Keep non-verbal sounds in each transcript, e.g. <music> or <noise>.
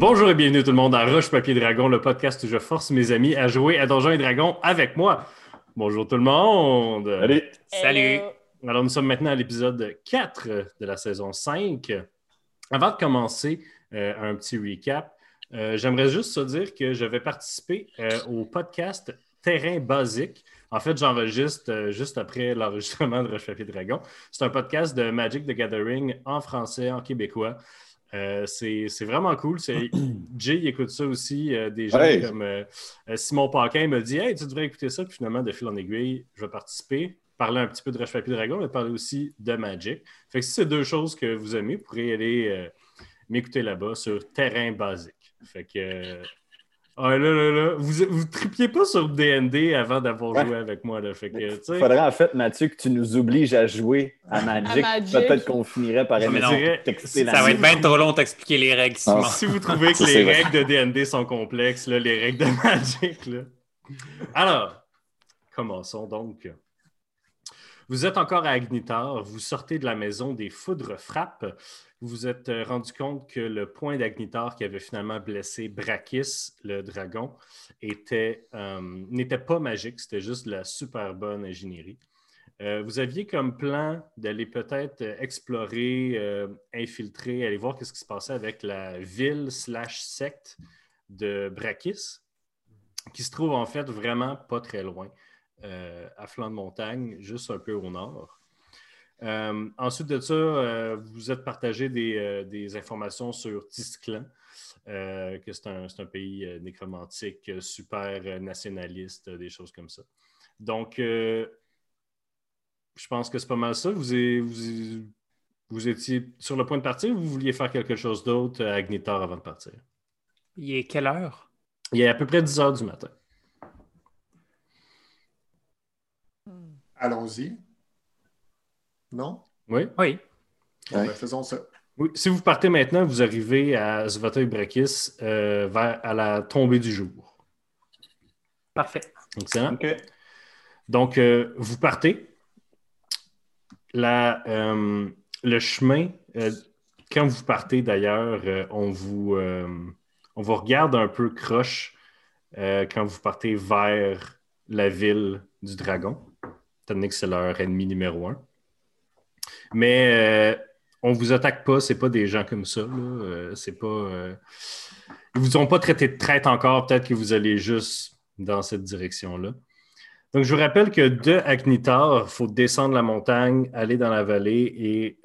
Bonjour et bienvenue tout le monde à Roche Papier Dragon, le podcast où je force mes amis à jouer à Donjons et Dragons avec moi. Bonjour tout le monde. Allez. Salut. Alors nous sommes maintenant à l'épisode 4 de la saison 5. Avant de commencer euh, un petit recap, euh, j'aimerais juste se dire que je vais participer euh, au podcast Terrain Basique. En fait, j'enregistre euh, juste après <laughs> l'enregistrement de Roche Papier Dragon. C'est un podcast de Magic the Gathering en français, en québécois. Euh, c'est c'est vraiment cool. C'est- <clears throat> Jay il écoute ça aussi. euh, des gens Ouais. comme euh, Simon Paquin me dit Hey, tu devrais écouter ça. Puis finalement, de fil en aiguille, je vais participer. Parler un petit peu de Roche Papier Dragon, mais parler aussi de Magic. Fait que si c'est deux choses que vous aimez, vous pourrez aller euh, m'écouter là-bas sur terrain basique. Fait que. Ah, là, là, là, vous, vous tripiez pas sur DND avant d'avoir Ouais. joué avec moi. Là. Fait que, faudrait en fait, Mathieu, que tu nous obliges à jouer à Magic. Peut-être qu'on finirait par aimer ça, va être bien trop long de t'expliquer les règles. Ah. <laughs> si vous trouvez que les règles de DND sont complexes, là, les règles de <laughs> Magic. Là. Alors, commençons donc. Vous êtes encore à Agnitar, vous sortez de la maison des foudres frappes. Vous vous êtes euh, rendu compte que le point d'Agnitar qui avait finalement blessé Brakis, le dragon, était, euh, n'était pas magique, c'était juste de la super bonne ingénierie. Euh, vous aviez comme plan d'aller peut-être explorer, infiltrer, aller voir ce qui se passait avec la ville slash secte de Brakis, qui se trouve en fait vraiment pas très loin, à flanc de montagne, juste un peu au nord. Euh, ensuite de ça, euh, vous êtes partagé des, euh, des informations sur Tisclan, euh, que c'est un, pays euh, nécromantique, super nationaliste, des choses comme ça. Donc, euh, je pense que c'est pas mal ça. Vous, est- vous, vous étiez sur le point de partir ou vous vouliez faire quelque chose d'autre à Agnitar avant de partir? Il est quelle heure? Il est à peu près 10 heures du matin. Allons-y. Non? Oui? Oui. Bon, Ouais. ben, faisons ça. Oui. Si vous partez maintenant, vous arrivez à Zvatoy Brakis euh, vers à la tombée du jour. Parfait. Excellent. OK. Donc, euh, vous partez. La, euh, le chemin, euh, quand vous partez d'ailleurs, euh, on, vous, euh, on vous regarde un peu croche euh, quand vous partez vers la ville du dragon, étant donné que c'est leur ennemi numéro un. Mais euh, on vous attaque pas, c'est pas des gens comme ça. là. Euh, c'est pas. euh, Ils vous ont pas traité de traite encore, peut-être que vous allez juste dans cette direction-là. Donc, je vous rappelle que de Agnitar, il faut descendre la montagne, aller dans la vallée et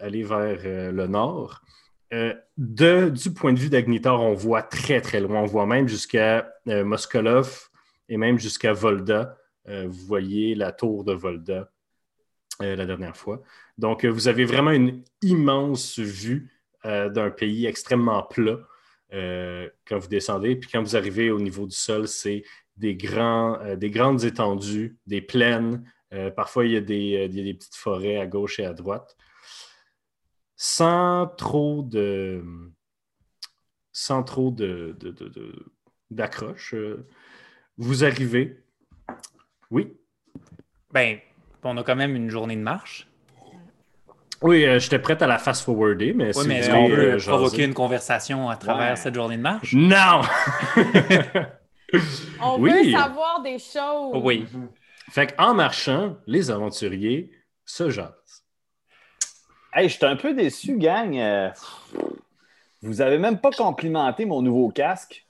aller vers le nord. De, du point de vue d'Agnitar, on voit très, très loin. On voit même jusqu'à Moskolov et même jusqu'à Volda. Vous voyez la tour de Volda euh, la dernière fois. Donc, euh, vous avez vraiment une immense vue euh, d'un pays extrêmement plat quand vous descendez. Puis quand vous arrivez au niveau du sol, c'est des, grands, des grandes étendues, des plaines. Parfois, il y, a des, petites forêts à gauche et à droite. Sans trop de. Sans trop de, d'accroche. vous arrivez. Oui? Ben, on a quand même une journée de marche. Oui, euh, j'étais prête à la fast-forwarder, mais Oui, si mais vous peut euh, provoquer une conversation à travers Ouais. cette journée de marche? Non! <laughs> On Oui. veut savoir des choses. Oui. fait qu'en marchant, les aventuriers se jasent. Hey, je suis un peu déçu, gang. Euh, Vous avez même pas complimenté mon nouveau casque.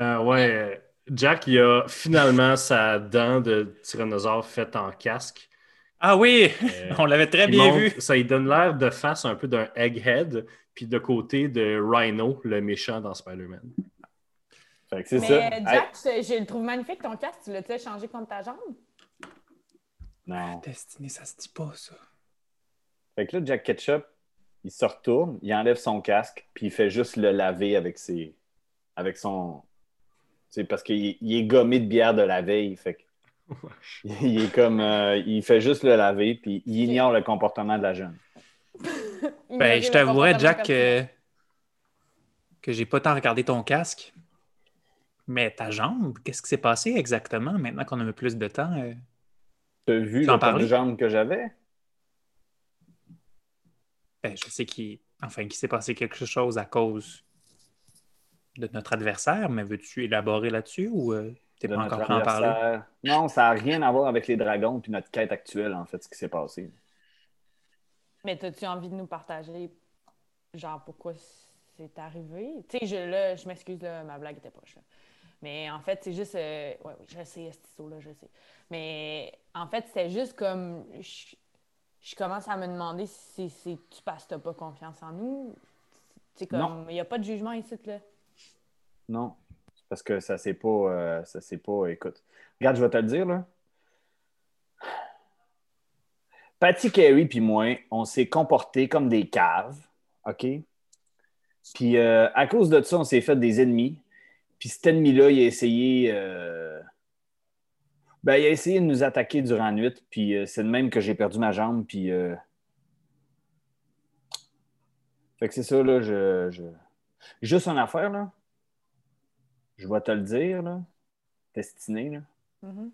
Euh, ouais, Jack, il a finalement sa dent de tyrannosaure faite en casque. Ah oui! Euh, <laughs> On l'avait très bien montre- vu. Ça lui donne l'air de face un peu d'un egghead, puis de côté de Rhino, le méchant dans Spider-Man. Fait que c'est Mais ça. Hey, Jack, je, je le trouve magnifique ton casque. Tu l'as-tu changé contre ta jambe? non. Destinée, ça se dit pas, ça. Fait que là, Jack Ketchup, il se retourne, il enlève son casque, puis il fait juste le laver avec ses. avec son. C'est parce qu'il il est gommé de bière de la veille. Fait que <laughs> il est comme. euh, il fait juste le laver, puis il ignore le comportement de la jeune. <laughs> Ben, je t'avouerais, Jack, que, que j'ai pas tant regardé ton casque. Mais ta jambe, qu'est-ce qui s'est passé exactement maintenant qu'on a eu plus de temps? euh? T'as vu parlais? jambes que j'avais? Ben, je sais qu'il enfin, qu'il s'est passé quelque chose à cause de notre adversaire, mais veux-tu élaborer là-dessus ou euh, t'es pas encore prêt à en parler? Non, ça n'a rien à voir avec les dragons puis notre quête actuelle, en fait, ce qui s'est passé. Mais as-tu envie de nous partager, genre, pourquoi c'est arrivé? Tu sais, je, là, je m'excuse, là, ma blague était poche. là. Mais en fait, c'est juste. euh, ouais, oui, je sais, ce là je sais. Mais en fait, c'est juste comme. Je, je commence à me demander si c'est tu t'as pas confiance en nous? C'est comme. Il n'y a pas de jugement ici, là. Non, c'est parce que ça s'est pas, euh, ça s'est pas. Écoute, regarde, je vais te le dire là. Patty Carey puis moi, on s'est comportés comme des caves, ok? Puis euh, à cause de ça, on s'est fait des ennemis. Puis cet ennemi-là, il a essayé, euh, ben, il a essayé de nous attaquer durant la nuit. Puis c'est de même que j'ai perdu ma jambe. Puis fait que c'est ça là, je, je... juste une affaire là. Je vais te le dire, là. Destiné, là. Mhm.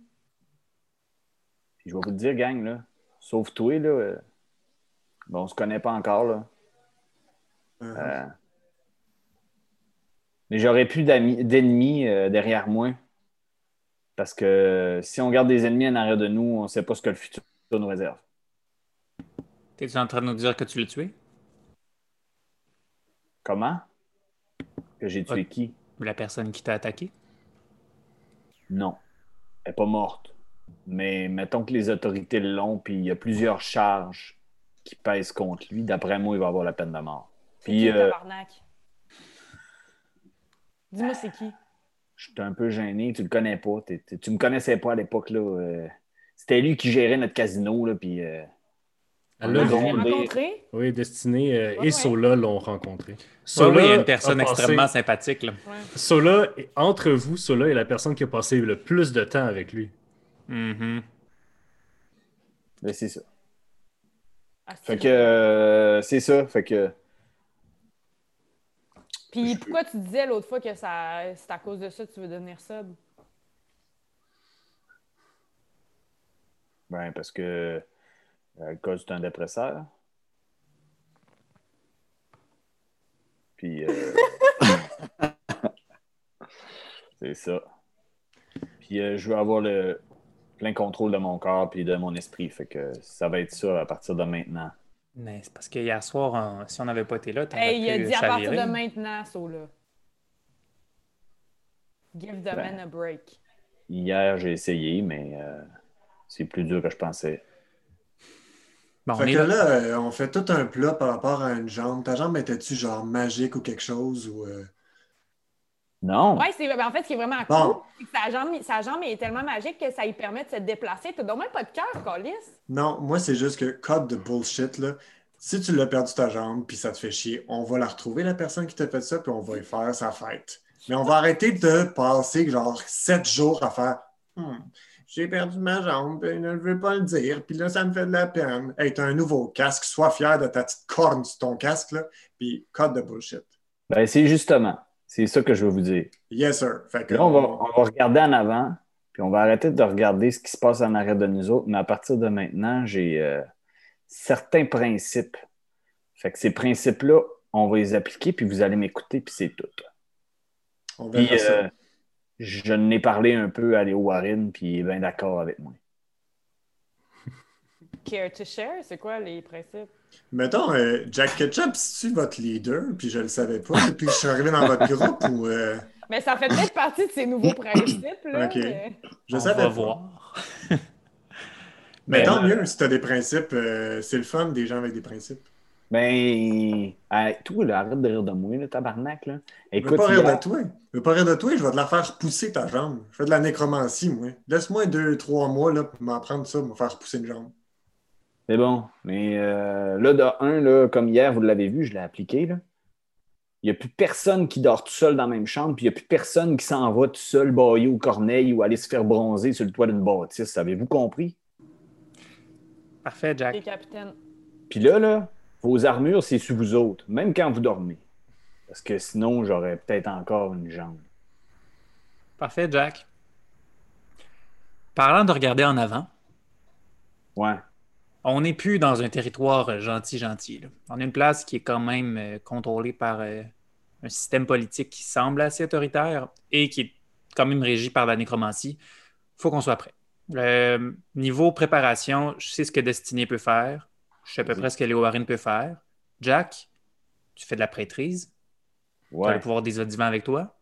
Puis je vais vous le dire, gang, là. Sauf toi, là. euh, Bon, on se connaît pas encore, là. Uh-huh. Euh, Mais j'aurais plus d'amis- d'ennemis euh, derrière moi. Parce que si on garde des ennemis en arrière de nous, on sait pas ce que le futur nous réserve. T'es-tu en train de nous dire que tu l'as tué? Comment? Que j'ai tué Ouais. qui? La personne qui t'a attaqué? Non. Elle n'est pas morte. Mais mettons que les autorités l'ont, puis il y a plusieurs charges qui pèsent contre lui. D'après moi, il va avoir la peine de mort. C'est Puis, euh? Dis-moi, c'est qui? je suis un peu gêné. Tu le connais pas. Tu me connaissais pas à l'époque. là. euh, C'était lui qui gérait notre casino. Là, puis, euh, Elle l'a l'avez grondé. rencontré? Oui, Destiné euh, Ouais, et ouais. Sola l'ont rencontré. Sola a une personne passé- extrêmement sympathique. Là. Ouais. Sola, entre vous, Sola est la personne qui a passé le plus de temps avec lui. Mhm. ben, c'est ça. Ah, c'est Fait que euh, c'est ça. Fait que Puis je- pourquoi tu disais l'autre fois que ça, c'est à cause de ça que tu veux devenir sub? ben, parce que euh, cas c'est un dépresseur. Puis euh, <laughs> c'est ça. Puis euh, je veux avoir le plein contrôle de mon corps puis de mon esprit. Fait que ça va être ça à partir de maintenant. Mais c'est parce que hier soir, on- si on n'avait pas été là, t'aurais Hey, il a pu dit à partir de maintenant, ça là. Give the Ben. man a break. Hier, j'ai essayé, mais euh, c'est plus dur que je pensais. Bon, on Fait est que là. là, euh, on fait tout un plat par rapport à une jambe. Ta jambe était-tu genre magique ou quelque chose? Ou, euh, Non! Ouais, c'est, ben, en fait, ce qui est vraiment Bon. cool, c'est que sa jambe, sa jambe est tellement magique que ça lui permet de se déplacer. T'as donc même pas de cœur, Colis? Non, moi, c'est juste que code de bullshit, là. Si tu l'as perdu ta jambe puis ça te fait chier, on va la retrouver, la personne qui t'a fait ça, puis on va y faire sa fête. Mais on va arrêter de passer genre sept jours à faire Hmm, J'ai perdu ma jambe, je ne veux pas le dire, puis là, ça me fait de la peine. Hey, t'as un nouveau casque, sois fier de ta petite corne sur ton casque, là, puis code de bullshit. Ben, c'est justement. C'est ça que je veux vous dire. Yes, sir. Fait que, Là, on va, on va regarder en avant, puis on va arrêter de regarder ce qui se passe en arrière de nous autres, mais à partir de maintenant, j'ai euh, certains principes. Fait que ces principes-là, on va les appliquer, puis vous allez m'écouter, puis c'est tout. on Puis verra ça. euh, je n'ai parlé un peu à Léo Warren, puis il est bien d'accord avec moi. <laughs> Care to share, c'est quoi les principes? Mettons, euh, Jack Ketchup, c'est-tu votre leader, puis je le savais pas depuis que je suis arrivé dans votre groupe, ou... euh, <laughs> Mais ça fait peut-être partie de ses nouveaux principes, là. Ok. mais- je on savais va pas. voir. Mais Ben, tant euh, mieux si tu as des principes. euh, c'est le fun des gens avec des principes. Ben, toi, là, arrête de rire de moi, là, tabarnak. Là. Je veux Écoute, pas rire de toi. Je veux pas rire de toi, je vais te la faire pousser ta jambe. Je fais de la nécromancie, moi. Laisse-moi deux, trois mois là, pour m'en prendre ça, me faire pousser une jambe. C'est bon. Mais euh, là, de un, là, comme hier, vous l'avez vu, je l'ai appliqué. Là. Il n'y a plus personne qui dort tout seul dans la même chambre, puis il n'y a plus personne qui s'en va tout seul bailler au corneille ou aller se faire bronzer sur le toit d'une bâtisse. Avez-vous compris? Parfait, Jack. capitaines. Puis là, là, vos armures, c'est sur vous autres, même quand vous dormez. Parce que sinon, j'aurais peut-être encore une jambe. Parfait, Jack. Parlant de regarder en avant, Ouais. on n'est plus dans un territoire euh, gentil, gentil. là. On a une place qui est quand même euh, contrôlée par euh, un système politique qui semble assez autoritaire et qui est quand même régi par la nécromancie, il faut qu'on soit prêt. Euh, niveau préparation, je sais ce que Destiné peut faire. Je sais à peu près ce que Léo Warren peut faire. Jack, tu fais de la prêtrise. Tu as le pouvoir des divins avec toi.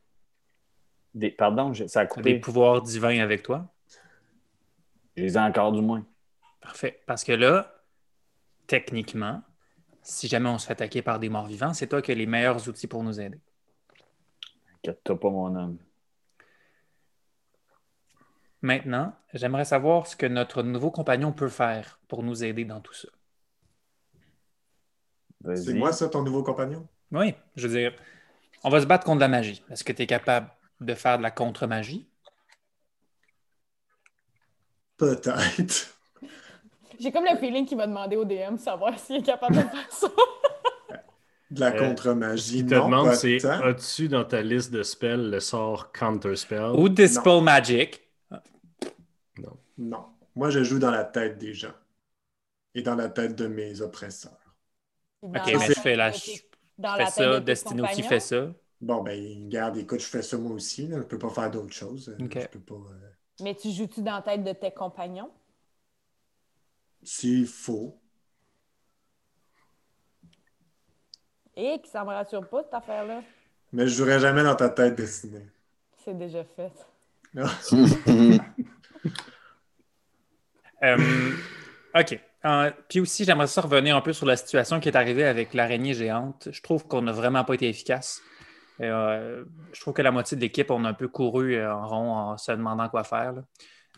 Des- pardon, ça a coupé. des pouvoirs divins avec toi. Je les ai encore du moins. Parfait. Parce que là, techniquement, si jamais on se fait attaquer par des morts vivants, c'est toi qui as les meilleurs outils pour nous aider. Inquiète-toi pas, mon homme. Maintenant, j'aimerais savoir ce que notre nouveau compagnon peut faire pour nous aider dans tout ça. C'est moi, ça, ton nouveau compagnon? Oui, je veux dire, on va se battre contre la magie. Est-ce que tu es capable de faire de la contre-magie? Peut-être. J'ai comme le feeling qu'il va demander au DM savoir s'il est capable de faire ça. <laughs> De la Euh, contre-magie. Il te non, demande, c'est as-tu dans ta liste de spells le sort Counter Spell? Ou Dispel Magic? Non. Moi, je joue dans la tête des gens. Et dans la tête de mes oppresseurs. Ok, mais je fais, la... dans fais la ça, Destino qui fait ça? Bon, ben, garde, écoute, je fais ça moi aussi. Là. Je peux pas faire d'autre chose. Ok. Je peux pas. euh, Mais tu joues-tu dans la tête de tes compagnons? S'il faut. Et qui ça me rassure pas, cette affaire-là? Mais je jouerai jamais dans ta tête destinée. C'est déjà fait. <laughs> Euh, OK. Euh, puis aussi, j'aimerais ça revenir un peu sur la situation qui est arrivée avec l'araignée géante. Je trouve qu'on n'a vraiment pas été efficace. Euh, je trouve que la moitié de l'équipe, on a un peu couru euh, en rond en se demandant quoi faire. là.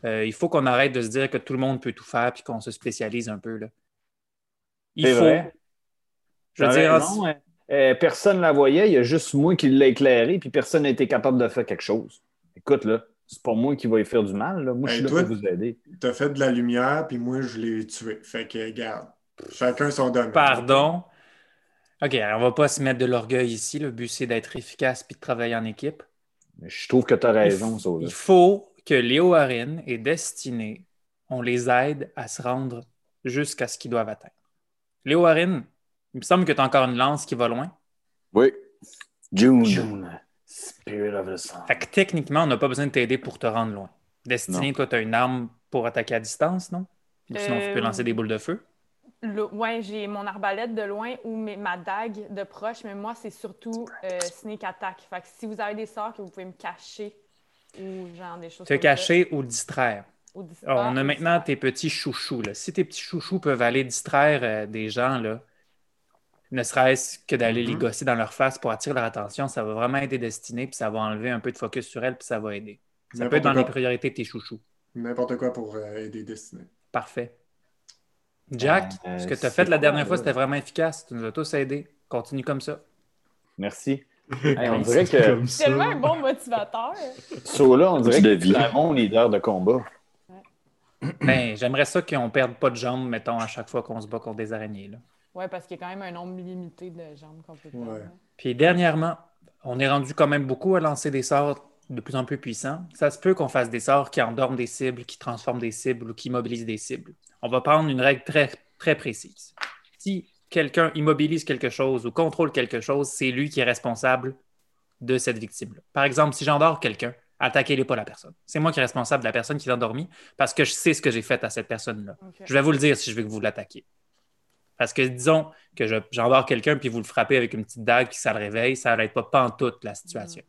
Euh, il faut qu'on arrête de se dire que tout le monde peut tout faire puis qu'on se spécialise un peu. Là. Il faut. vrai. Je veux dire, hein. Euh, personne ne la voyait, il y a juste moi qui l'ai éclairé, puis personne n'a été capable de faire quelque chose. Écoute, là, c'est pas moi qui va y faire du mal, là. Moi, je suis là toi- pour vous aider. T'as fait de la lumière, puis moi, je l'ai tué. Fait que, regarde, chacun son domaine. Pardon? OK, alors on va pas se mettre de l'orgueil ici. Le but, c'est d'être efficace puis de travailler en équipe. Mais Je trouve que tu as raison, Sola. il faut que Léo Harin et Destiné, on les aide à se rendre jusqu'à ce qu'ils doivent atteindre. Léo Harin, il me semble que tu as encore une lance qui va loin. Oui. June. June, Spirit of the Sun. Fait que techniquement, on n'a pas besoin de t'aider pour te rendre loin. Destiné, toi, tu as une arme pour attaquer à distance, non? Ou sinon, tu peux Euh, lancer des boules de feu? Le- ouais, j'ai mon arbalète de loin ou mes- ma dague de proche, mais moi, c'est surtout euh, sneak attack. Fait que si vous avez des sorts que vous pouvez me cacher ou genre des choses Te comme cacher ou distraire. ça, ou Alors, disparaître, on a maintenant tes petits chouchous. Là. Si tes petits chouchous peuvent aller distraire euh, des gens, là, ne serait-ce que d'aller les Mhm. gosser dans leur face pour attirer leur attention, ça va vraiment aider Destinée, puis ça va enlever un peu de focus sur elle, puis ça va aider. Ça peut être dans les priorités de tes chouchous. N'importe quoi pour euh, aider Destiné. Parfait. Jack, Euh, ce que tu as fait la dernière fois, là? c'était vraiment efficace. Tu nous as tous aidés. Continue comme ça. Merci. <laughs> Hey, on dirait C'est que C'est tellement un bon motivateur. Sola, on dirait Tu que c'est un bon leader de combat. Ben, j'aimerais ça qu'on perde pas de jambes, mettons, à chaque fois qu'on se bat contre des araignées. Là. Ouais, parce qu'il y a quand même un nombre limité de jambes qu'on peut. Ouais. Puis dernièrement, on est rendu quand même beaucoup à lancer des sorts de plus en plus puissants. Ça se peut qu'on fasse des sorts qui endorment des cibles, qui transforment des cibles ou qui immobilisent des cibles. On va prendre une règle très, très précise. Si quelqu'un immobilise quelque chose ou contrôle quelque chose, c'est lui qui est responsable de cette victime-là. Par exemple, si j'endors quelqu'un, attaquez-les pas la personne. C'est moi qui est responsable de la personne qui est endormie parce que je sais ce que j'ai fait à cette personne-là. Je vais vous le dire si je veux que vous l'attaquiez. Parce que disons que je- j'endors quelqu'un puis vous le frappez avec une petite dague puis ça le réveille, ça n'aide pas pantoute la situation.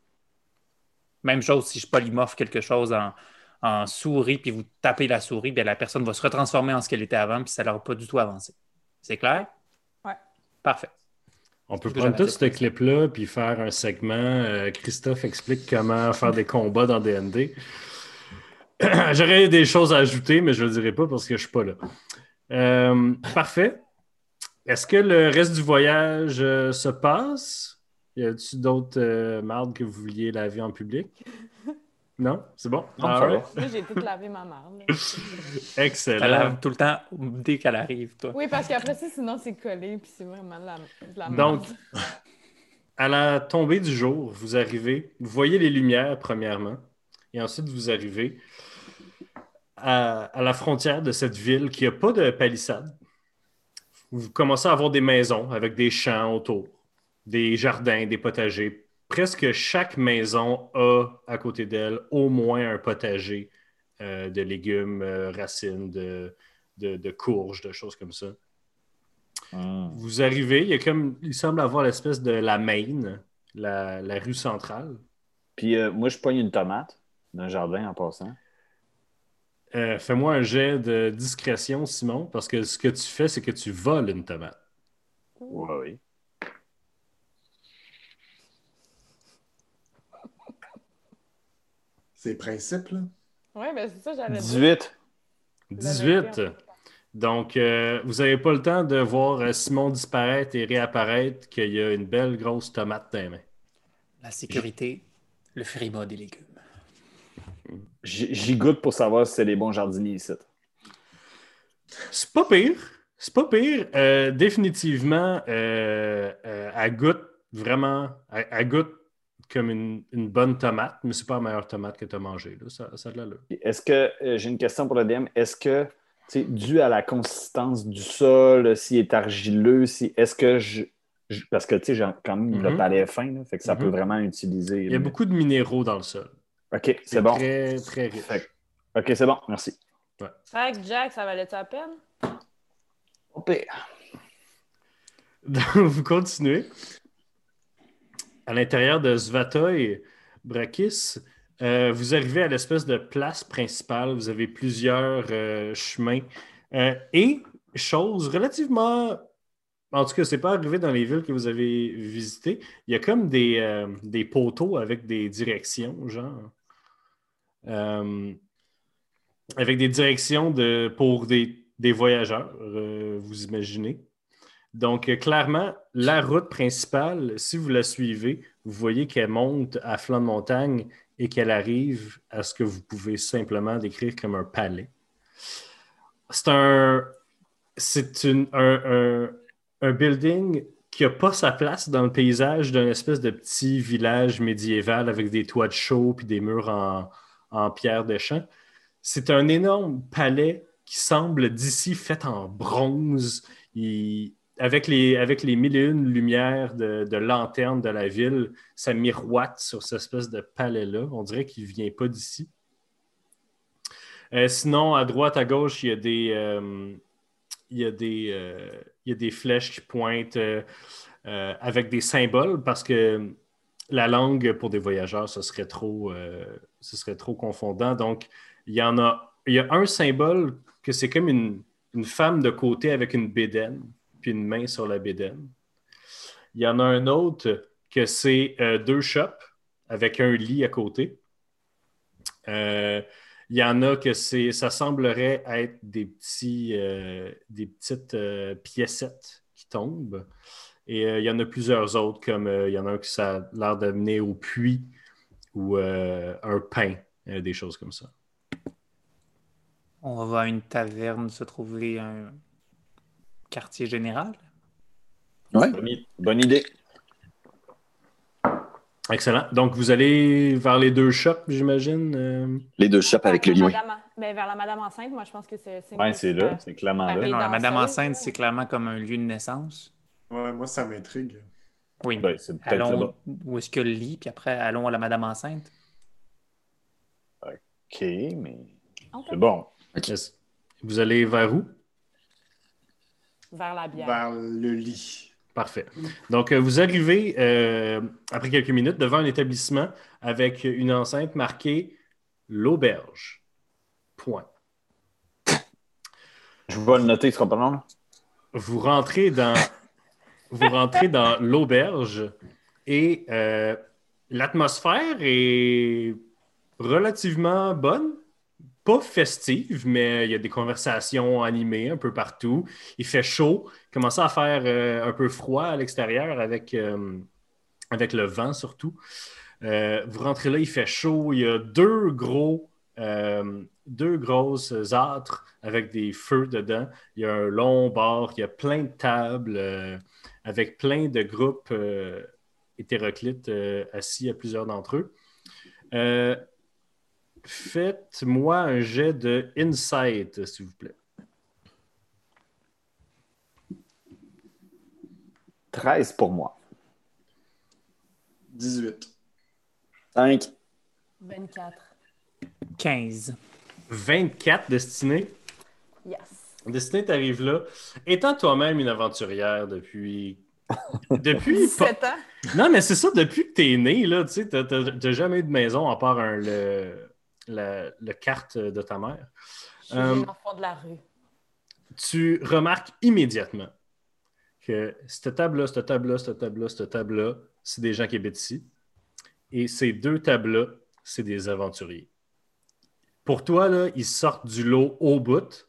Même chose si je polymorphe quelque chose en, en souris puis vous tapez la souris, bien la personne va se retransformer en ce qu'elle était avant puis ça n'aura pas du tout avancé. C'est clair? Ouais. Parfait. On peut prendre tout ce clip-là puis faire un segment. euh, Christophe explique comment faire des combats dans DND. <clears throat> J'aurais des choses à ajouter, mais je ne le dirai pas parce que je ne suis pas là. Euh, parfait. Est-ce que le reste du voyage euh, se passe? Y a-t-il d'autres euh, mardes que vous vouliez laver en public? <laughs> Non? C'est bon? Right. Moi, j'ai tout lavé ma marde. <laughs> Excellent. Elle lave tout le temps dès qu'elle arrive, toi. Oui, parce qu'après ça, sinon, c'est collé, puis c'est vraiment de la, de la Donc, à la tombée du jour, vous arrivez, vous voyez les lumières premièrement, et ensuite vous arrivez à, à la frontière de cette ville qui n'a pas de palissade. Vous commencez à avoir des maisons avec des champs autour. des jardins, des potagers. Presque chaque maison a à côté d'elle au moins un potager euh, de légumes, euh, racines, de, de, de courges, de choses comme ça. Hmm. Vous arrivez, il y a comme, il semble avoir l'espèce de la Main, la, la rue centrale. Puis euh, moi, je pogne une tomate d'un jardin en passant. Euh, Fais-moi un jet de discrétion, Simon, parce que ce que tu fais, c'est que tu voles une tomate. Ouais, oui. C'est principe, là. Oui, ben c'est ça, dire. 18. 18. Donc, euh, vous n'avez pas le temps de voir euh, Simon disparaître et réapparaître qu'il y a une belle grosse tomate dans les mains. La sécurité, le frima des légumes. J'y goûte pour savoir si c'est les bons jardiniers ici. C'est pas pire. C'est pas pire. Euh, définitivement, euh, euh, elle goûte vraiment. Elle, elle goûte comme une, une bonne tomate, mais c'est pas la meilleure tomate que tu as mangée. Là. Ça, ça. Est-ce que, j'ai une question pour le DM, est-ce que, tu sais, dû à la consistance du sol, s'il est argileux, si, est-ce que je, je- parce que, tu sais, j'ai quand même le Mhm. palais fin, là, fait que ça Mhm. peut vraiment utiliser. Il y a beaucoup de minéraux dans le sol. OK, c'est bon. Très, très riche. Fait que- OK, c'est bon, merci. Fait que Jack, ça valait-tu la peine? Au pire. <laughs> Donc, vous continuez. À l'intérieur de Svatoy, Brakis, euh, vous arrivez à l'espèce de place principale. Vous avez plusieurs euh, chemins. Euh, et, chose relativement. En tout cas, c'est pas arrivé dans les villes que vous avez visitées. Il y a comme des, euh, des poteaux avec des directions, genre. Euh, avec des directions pour des, voyageurs, euh, vous imaginez. Donc, euh, clairement, la route principale, si vous la suivez, vous voyez qu'elle monte à flanc de montagne et qu'elle arrive à ce que vous pouvez simplement décrire comme un palais. C'est un, c'est un, un- un building qui n'a pas sa place dans le paysage d'un espèce de petit village médiéval avec des toits de chaux puis des murs en, en pierre de champ. C'est un énorme palais qui semble d'ici fait en bronze. Avec, les, avec les mille et une lumières de, de lanternes de la ville, ça miroite sur cette espèce de palais-là. On dirait qu'il ne vient pas d'ici. Euh, sinon, à droite, à gauche, il y a des, euh, il y a des, euh, il y a des flèches qui pointent avec des symboles parce que la langue pour des voyageurs, ce serait trop, euh, ce serait trop confondant. Donc, il y en a, il y a un symbole que c'est comme une, femme de côté avec une bédaine, puis une main sur la bédaine. Il y en a un autre que c'est euh, deux chopes avec un lit à côté. Euh, il y en a que c'est, ça semblerait être des, petits, des petites piécettes qui tombent. Et euh, il y en a plusieurs autres, comme euh, il y en a un qui ça a l'air de mener au puits ou euh, un pain, euh, des choses comme ça. On va voir une taverne se trouver un quartier général. Ouais. Bonne, idée. Excellent. Donc, vous allez vers les deux shops, j'imagine. euh, Les deux shops avec le Vers madame- ben, vers la madame enceinte, moi, je pense que c'est. Ouais, c'est là, c'est clairement là. Non, la Madame enceinte, c'est clairement comme un lieu de naissance. Ouais, moi, ça m'intrigue. Oui. Ben, c'est peut-être allons où est-ce que le lit, puis après, allons à la Madame enceinte. OK, mais c'est bon. Vous allez vers où? Vers la bière. Vers le lit. Parfait. Donc, euh, vous arrivez, euh, après quelques minutes, devant un établissement avec une enceinte marquée L'Auberge. Point. Je vais le noter, ce sera pas long. là? Vous rentrez dans, vous rentrez dans l'auberge et euh, l'atmosphère est relativement bonne. Pas festive, mais il y a des conversations animées un peu partout. Il fait chaud. Il commence à faire euh, un peu froid à l'extérieur avec, euh, le vent surtout. Vous rentrez là, il fait chaud. Il y a deux gros, âtres avec des feux dedans. Il y a un long bar, il y a plein de tables avec plein de groupes euh, hétéroclites euh, assis à plusieurs d'entre eux. Euh, Faites-moi un jet de insight, s'il vous plaît. 13 pour moi. 18. 5. 24. 15. 24 Destinée. Yes. Destinée, t'arrives là. Étant toi-même une aventurière depuis. <laughs> Depuis. 17 ans. Non, mais c'est ça, depuis que t'es né, là, tu sais, t'as- jamais eu de maison à part un- le, la, le carte de ta mère. Je suis Euh, une enfant de la rue. tu remarques immédiatement que cette table-là, cette table-là, cette table-là, cette table-là, c'est des gens qui habitent ici. Et ces deux tables-là, c'est des aventuriers. Pour toi, là, ils sortent du lot au bout,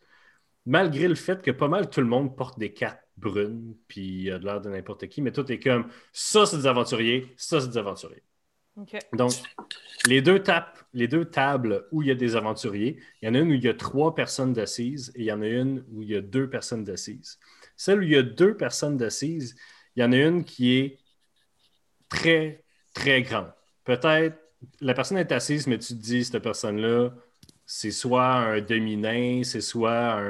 malgré le fait que pas mal tout le monde porte des cartes brunes, puis il a de l'air de n'importe qui, mais tout est comme ça, c'est des aventuriers, ça, c'est des aventuriers. Donc, les deux, tapes, les deux tables où il y a des aventuriers, il y en a une où il y a trois personnes d'assises et il y en a une où il y a deux personnes d'assises. Celle où il y a deux personnes d'assises, il y en a une qui est très, très grande. Peut-être, la personne est assise, mais tu te dis, cette personne-là, c'est soit un demi-nain, c'est soit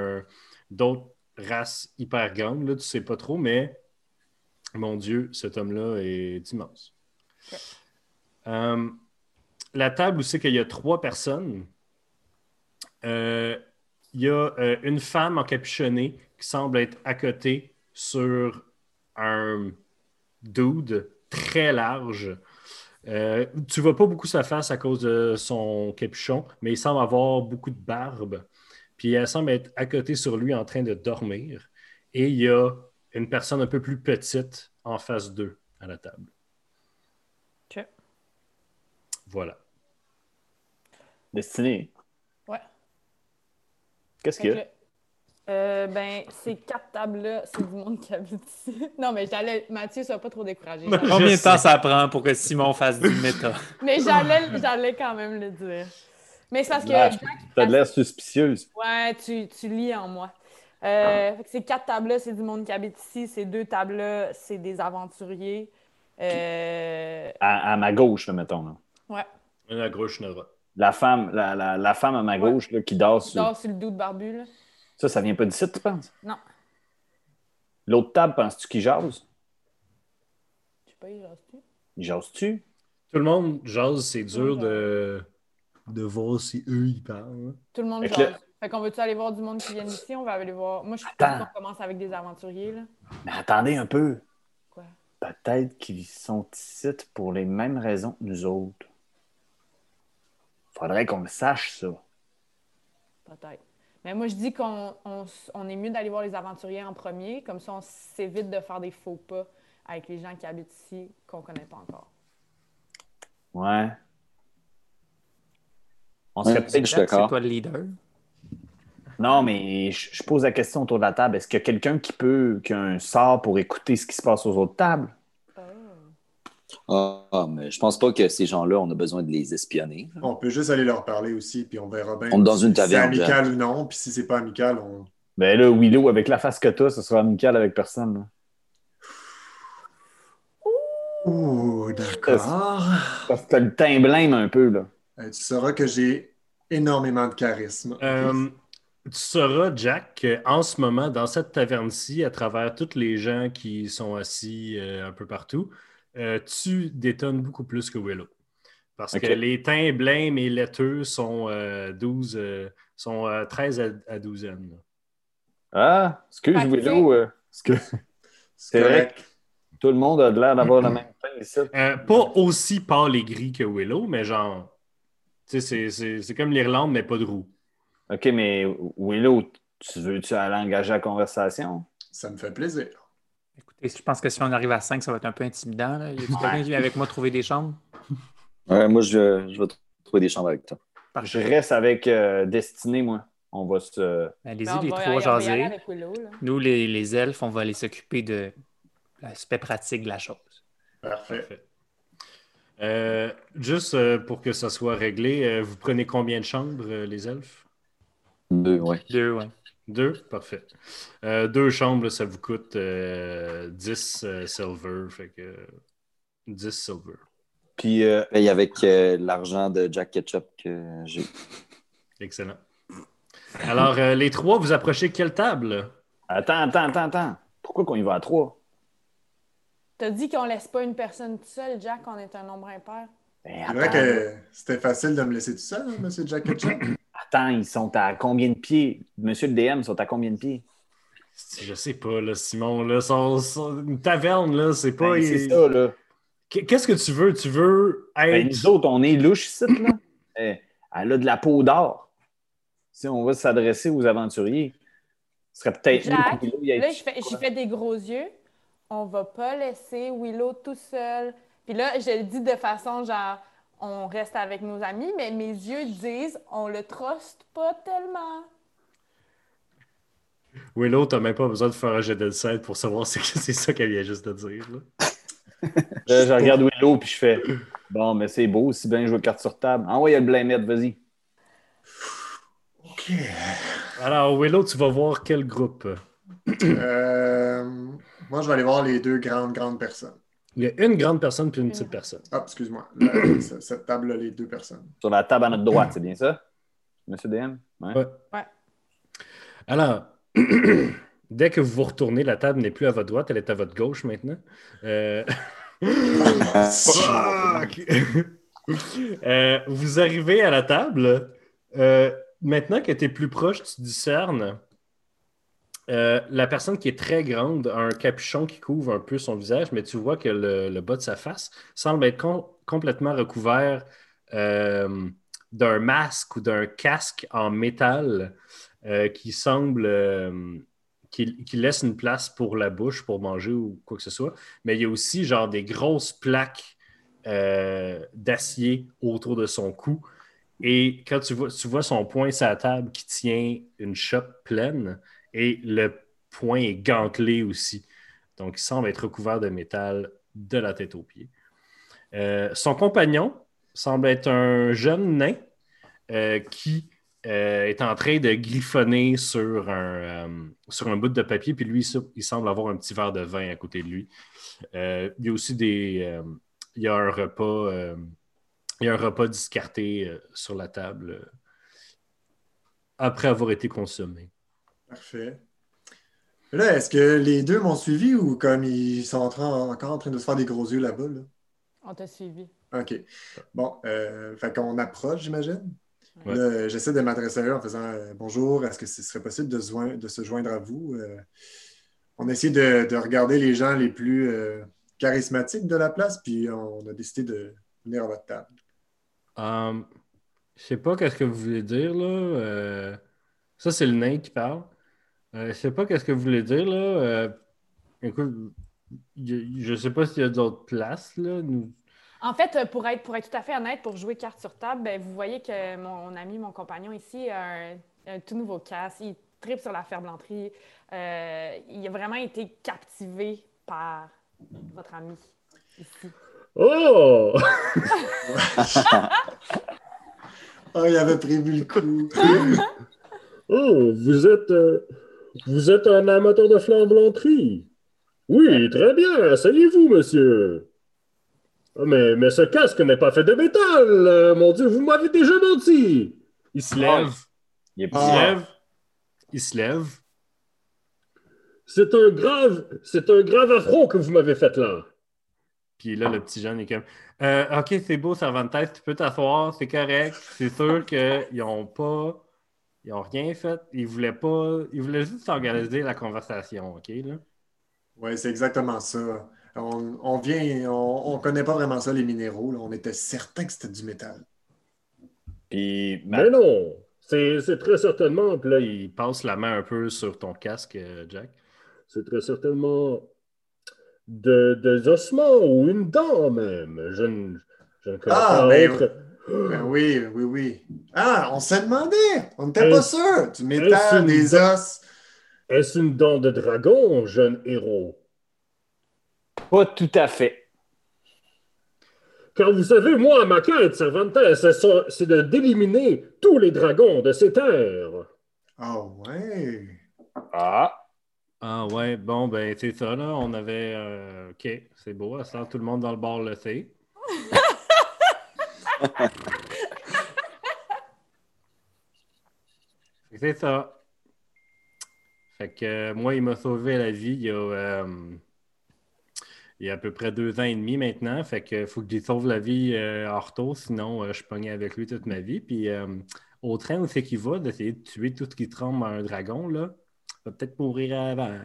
d'autres races hyper grandes, là, tu sais pas trop, mais mon Dieu, cet homme-là est immense. Euh, la table où c'est qu'il y a trois personnes, euh, il y a euh, une femme encapuchonnée qui semble être à côté sur un dude très large. Euh, tu vois pas beaucoup sa face à cause de son capuchon, mais il semble avoir beaucoup de barbe. Puis elle semble être à côté sur lui en train de dormir. Et il y a une personne un peu plus petite en face d'eux à la table. OK. Destinée. Voilà. Ouais. Qu'est-ce qu'il y que, a? Euh, ben, ces quatre tables-là, c'est du monde qui habite ici. <laughs> Non, mais j'allais. Mathieu, ça va pas trop décourager. Je Combien de temps ça prend pour que Simon fasse du méta? <laughs> Mais j'allais, j'allais quand même le dire. Mais c'est parce que. Ah, Jack, T'as de l'air suspicieuse. Ouais, tu, tu lis en moi. Euh, que ces quatre tables-là, c'est du monde qui habite ici. Ces deux tables-là, c'est des aventuriers. Euh, À, à ma gauche, là, mettons. là. ouais. La gauche Nora. La femme, la, la- la femme à ma Ouais. gauche là, qui dort Tu sur. dors sur le dos de barbu, là. Ça, ça vient pas d'ici, tu penses? Non. L'autre table, penses-tu qu'il jase? Je sais pas, il reste-tu? Il jase-tu? Tout le monde jase, c'est dur de, de voir si eux ils parlent. Tout le monde jase. là- Fait qu'on veut-tu aller voir du monde qui vient ici? On va aller voir. Moi, je suis qu'on commence avec des aventuriers, là. Mais attendez un peu. Quoi? Peut-être qu'ils sont ici pour les mêmes raisons que nous autres. Faudrait qu'on le sache, ça. Peut-être. Mais moi, je dis qu'on on on est mieux d'aller voir les aventuriers en premier. Comme ça, on s'évite de faire des faux pas avec les gens qui habitent ici qu'on connaît pas encore. Ouais. On Ouais, serait peut-être. C'est toi le leader? Non, mais je, je pose la question autour de la table. Est-ce qu'il y a quelqu'un qui peut, qui a un sort pour écouter ce qui se passe aux autres tables? Oh. Ah, mais je pense pas que ces gens-là, on a besoin de les espionner. On peut juste aller leur parler aussi, puis on verra bien On est dans si une c'est taverne, amical ou non. Puis si c'est pas amical, on. Ben là, Willow, avec la face que t'as, ce sera amical avec personne. Ouh, d'accord. Parce que t'as le teint blême un peu, là. Euh, tu sauras que j'ai énormément de charisme. Euh, tu sauras, Jack, qu'en ce moment, dans cette taverne-ci, à travers tous les gens qui sont assis euh, un peu partout, euh, tu détonnes beaucoup plus que Willow. Parce que les teints blêmes et laiteux sont, euh, 12, euh, sont euh, 13 à, à douzaine. là. Ah, excuse Willow. euh, parce que c'est vrai que tout le monde a de l'air d'avoir le même teint ici. Euh, pas aussi pâle et gris que Willow, mais genre, tu sais, c'est- c'est c'est comme l'Irlande, mais pas de roue. OK, mais Willow, tu veux-tu aller engager la conversation? Ça me fait plaisir. Écoutez, je pense que si on arrive à 5, ça va être un peu intimidant. Là. Y a quelqu'un qui vient avec moi trouver des chambres? Ouais, moi, je, je vais trouver des chambres avec toi. Je reste avec euh, Destinée, moi. On va se. Ben, Ben, Allez-y, on les va- trois jaser. Nous, les, les elfes, on va aller s'occuper de l'aspect pratique de la chose. Parfait. Parfait. Euh, juste euh, pour que ça soit réglé, vous prenez combien de chambres, les elfes? Deux, ouais. Deux, ouais. Deux? Parfait. Euh, deux chambres, là, ça vous coûte euh, 10 euh, silver. Fait que 10 silver. Puis, euh, Paye avec euh, l'argent de Jack Ketchup que j'ai. Excellent. Alors, euh, les trois, vous approchez quelle table? attends, attends, attends, attends. Pourquoi qu'on y va à trois? T'as dit qu'on laisse pas une personne toute seule, Jack, on est un nombre impair. Ben, C'est vrai que c'était facile de me laisser tout seul, hein, Monsieur Jack Ketchup? Ils sont à combien de pieds? Monsieur le DM, ils sont à combien de pieds? Je sais pas, là, Simon. Là, son- son- une taverne, là, c'est pas. Ben, c'est ça, là. Qu'est-ce que tu veux? Tu veux être. Ben, nous autres, on est louches ici, là. <coughs> Eh, elle a de la peau d'or. Si on va s'adresser aux aventuriers, ce serait peut-être mieux Jack, que Willow y aille Là, je fais, j'ai fait des gros yeux. On va pas laisser Willow tout seul. Puis là, je le dis de façon genre, on reste avec nos amis, mais mes yeux disent, on le truste pas tellement. Willow, t'as même pas besoin de faire un jet de scène pour savoir <laughs> c'est que c'est ça qu'elle vient juste de dire. Là. <laughs> Je regarde Willow puis je fais Bon, mais c'est beau, si bien jouer carte sur table. Ah ouais, il y a le blâmette, vas-y. OK. Alors, Willow, tu vas voir quel groupe? Euh, moi, je vais aller voir les deux grandes, grandes personnes. Il y a une grande personne puis une petite personne. Ah, excuse-moi. <coughs> Cette table-là, les deux personnes. Sur la table à notre droite, c'est bien ça? Monsieur DM? Ouais. Ouais. Ouais. Alors, <coughs> dès que vous vous retournez, la table n'est plus à votre droite, elle est à votre gauche maintenant. Euh, <laughs> Fuck! Euh, vous arrivez à la table. Euh, maintenant que tu es plus proche, tu discernes. Euh, la personne qui est très grande a un capuchon qui couvre un peu son visage, mais tu vois que le, bas de sa face semble être com- complètement recouvert euh, d'un masque ou d'un casque en métal euh, qui semble qui, laisse une place pour la bouche pour manger ou quoi que ce soit. Mais il y a aussi genre des grosses plaques d'acier autour de son cou. Et quand tu vois, tu vois son poing sur la table qui tient une chope pleine et le poing est gantelé aussi. Donc, il semble être recouvert de métal de la tête aux pieds. Euh, son compagnon semble être un jeune nain euh, qui euh, est en train de griffonner sur un, sur un bout de papier, puis lui, il, semble avoir un petit verre de vin à côté de lui. Il y a aussi des. il y a un repas. il y a un repas discarté sur la table après avoir été consommé. Parfait. Là, est-ce que les deux m'ont suivi ou comme ils sont en train- encore en train de se faire des gros yeux là-bas? Là? On t'a suivi. OK. Bon, euh, fait qu'on approche, j'imagine. Ouais. J'essaie de m'adresser à eux en faisant euh, Bonjour, est-ce que ce serait possible de, se join- de se joindre à vous? Euh, on a essayé de, de regarder les gens les plus euh, charismatiques de la place, puis on a décidé de venir à votre table. Euh, je sais pas qu'est-ce que vous voulez dire là. Euh, ça, c'est le nain qui parle. Euh, je sais pas qu'est-ce que vous voulez dire là. Euh, écoute, je sais pas s'il y a d'autres places là. Nous- En fait, euh, pour être, pour être tout à fait honnête, pour jouer carte sur table, ben, vous voyez que mon ami, mon compagnon ici, a un, un tout nouveau casque. Il tripe sur la ferblanterie. Euh, il a vraiment été captivé par votre ami ici. Oh! <laughs> Oh, il avait prévu le coup. <laughs> Oh, vous êtes, euh, vous êtes un amateur de flambelanterie. Oui, très bien. Asseyez-vous, monsieur. Ah, mais, mais ce casque n'est pas fait de métal. euh, mon Dieu, vous m'avez déjà menti. Il se lève. Il est Il se Ah. lève. Il se lève. C'est un grave, c'est un grave affront que vous m'avez fait là. Puis là, le petit jeune est comme Euh, Ok, c'est beau, Cervantes, tu peux t'asseoir, c'est correct. C'est sûr qu'ils n'ont pas. Ils n'ont rien fait. Ils voulaient pas. Ils voulaient juste organiser la conversation, OK? Là? Oui, c'est exactement ça. On, on vient, on, on connaît pas vraiment ça, les minéraux. là. On était certain que c'était du métal. Puis, ma- Mais non, c'est c'est très certainement. Puis là, il passe la main un peu sur ton casque, euh, Jack. C'est très certainement de, des ossements ou une dent même. Je ne, je ne connais Ah, pas mais- autre. Ben oui, oui, oui. Ah, on s'est demandé. On n'était pas sûr. Du est-ce métal, une des os. Est-ce une dent de dragon, jeune héros? pas tout à fait. Car vous savez, moi, ma quête, Cervantes, c'est ça- d'éliminer tous les dragons de ces terres. Ah ouais. Ah, Ah ouais, bon, ben c'est ça, là. On avait... euh, OK, c'est beau. Temps, tout le monde dans le bar le sait. C'est ça. Fait que euh, moi, il m'a sauvé la vie il y a, euh, il y a à peu près deux ans et demi maintenant. Fait que faut que j'y sauve la vie euh, tour, sinon euh, je pogné avec lui toute ma vie. Puis au train où c'est qu'il va, d'essayer de tuer tout ce qui tremble à un dragon, là, va peut-être mourir avant.